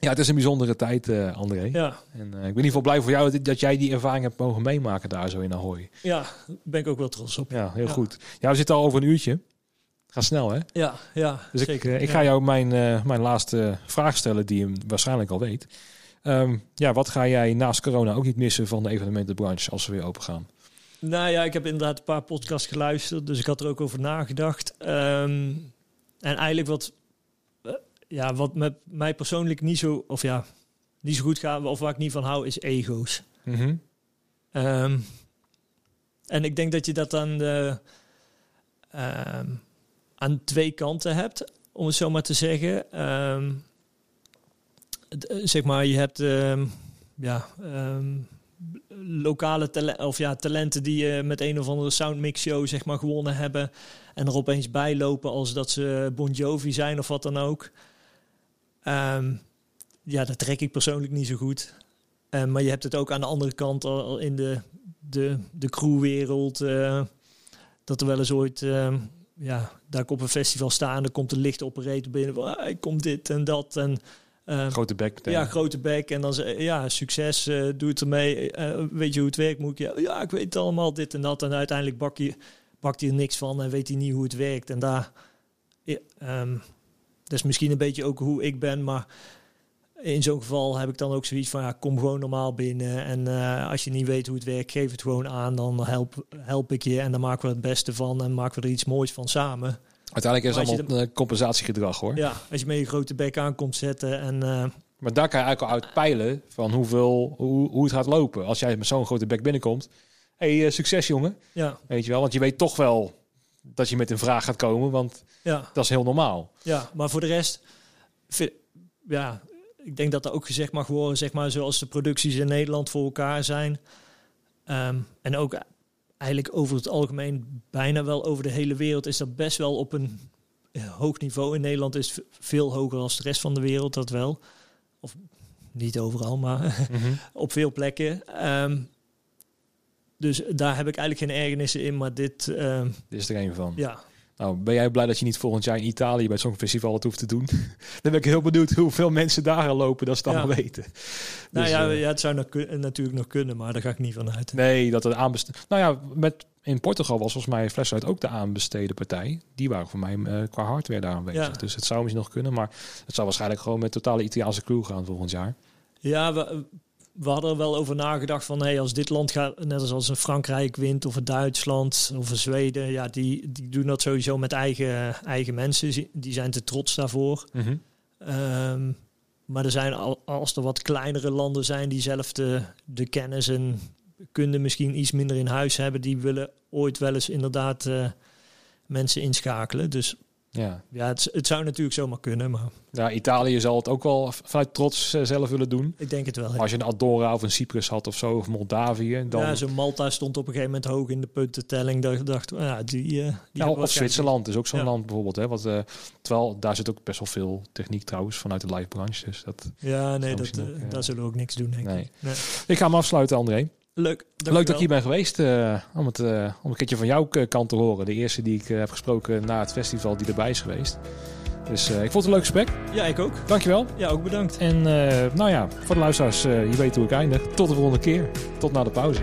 ja het is een bijzondere tijd, eh, André. ja. En ik ben in ieder geval blij voor jou dat, dat jij die ervaring hebt mogen meemaken daar zo in Ahoy. ja, daar ben ik ook wel trots op. Ja, heel Ja. goed. Ja, we zitten al over een uurtje. Ga snel, hè? Ja, ja, Dus ik, zeker. ik Ja. ga jou mijn, mijn laatste vraag stellen, die je waarschijnlijk al weet. Ehm, ja, wat ga jij naast corona ook niet missen van de evenementenbranche als we weer open gaan? Nou ja, ik heb inderdaad een paar podcasts geluisterd, dus ik had er ook over nagedacht. Ehm, en eigenlijk wat, eh, ja, wat met mij persoonlijk niet zo, of ja, niet zo goed gaat, of waar ik niet van hou, is ego's. Mhm. Ehm, en ik denk dat je dat aan, de, aan twee kanten hebt, om het zo maar te zeggen. Eh, zeg maar, je hebt ehm, ja, ehm, lokale of ja, talenten die eh, met een of andere soundmix show zeg maar, gewonnen hebben. En er opeens bij lopen als dat ze Bon Jovi zijn of wat dan ook. Ehm, ja, dat trek ik persoonlijk niet zo goed. Eh, maar je hebt het ook aan de andere kant al, in de, de, de crewwereld. eh, dat er wel eens ooit, ja, ik op een festival sta en er komt een licht operator binnen. Van, ah, ik kom dit en dat. En, ehm, Grote bek meteen. ja, grote bek. En dan ze ja, succes, eh, doe het ermee. Eh, weet je hoe het werkt? Moet ik, ja, ja, ik weet het allemaal, dit en dat. En uiteindelijk bak je, bakt hij er niks van en weet hij niet hoe het werkt. En daar, ja, ehm, dat is misschien een beetje ook hoe ik ben, maar in zo'n geval heb ik dan ook zoiets van, ja, kom gewoon normaal binnen. En eh, als je niet weet hoe het werkt, geef het gewoon aan. Dan help, help ik je en dan maken we het beste van en maken we er iets moois van samen. Uiteindelijk is het allemaal eh, compensatiegedrag hoor. Ja, als je met je grote bek aan komt zetten en... eh, Maar daar kan je eigenlijk al uit peilen van hoeveel, hoe, hoe het gaat lopen. Als jij met zo'n grote bek binnenkomt hey, eh, succes jongen. Ja, Weet je wel, want je weet toch wel dat je met een vraag gaat komen, want ja, dat is heel normaal. ja. Maar voor de rest, vind- ja, ik denk dat er ook gezegd mag worden, zeg maar, zoals de producties in Nederland voor elkaar zijn. Ehm, en ook eigenlijk over het algemeen, bijna wel over de hele wereld, is dat best wel op een eh, hoog niveau. In Nederland is veel hoger dan de rest van de wereld, dat wel. Of niet overal, maar op veel plekken. Ehm, dus daar heb ik eigenlijk geen ergernissen in, maar dit, ehm, Dit is er een van. ja, Nou, ben jij blij dat je niet volgend jaar in Italië bij het Songfestival het hoeft te doen? Dan ben ik heel benieuwd hoeveel mensen daar gaan lopen, dat ze het Ja. allemaal weten. Nou Dus, ja, eh, ja, het zou nog natuurlijk nog kunnen, maar daar ga ik niet van uit. Nee, dat het aanbesteden. Nou ja, met, in Portugal was volgens mij Flashlight ook de aanbesteden partij. Die waren voor mij eh, qua hardware daar aanwezig. Ja. Dus het zou misschien nog kunnen, maar het zou waarschijnlijk gewoon met totale Italiaanse crew gaan volgend jaar. Ja, we, we hadden er wel over nagedacht van, hey, als dit land gaat, net als als een Frankrijk wint of een Duitsland of een Zweden, ja, die, die doen dat sowieso met eigen, eigen mensen. Die zijn te trots daarvoor. Ehm, maar er zijn al, als er wat kleinere landen zijn die zelf de, de kennis en kunde misschien iets minder in huis hebben, die willen ooit wel eens inderdaad eh, mensen inschakelen. Dus Ja. ja, het, het zou natuurlijk zomaar kunnen, maar ja, Italië zal het ook wel vanuit trots eh, zelf willen doen. ik denk het wel. Als je een Andorra of een Cyprus had of zo, of Moldavië, dan... Ja, zo'n Malta stond op een gegeven moment hoog in de puntentelling. Ik dacht, ja, die, eh die Ja, of Zwitserland is ook zo'n Ja. land bijvoorbeeld. Hè, wat, eh, terwijl daar zit ook best wel veel techniek trouwens vanuit de live branche. Dus dat, Ja, nee, dat, ook, daar zullen we ook niks doen, denk Nee. ik. Nee. Ik ga hem afsluiten, André. Leuk. Leuk dat ik hier ben geweest eh, om, het, eh, om een keertje van jouw k- kant te horen. De eerste die ik eh, heb gesproken na het festival die erbij is geweest. Dus eh, ik vond het een leuk gesprek. Ja, ik ook. Dankjewel. Ja, ook bedankt. En eh, nou ja, voor de luisteraars, eh, je weet hoe ik eindig. Tot de volgende keer. Tot na de pauze.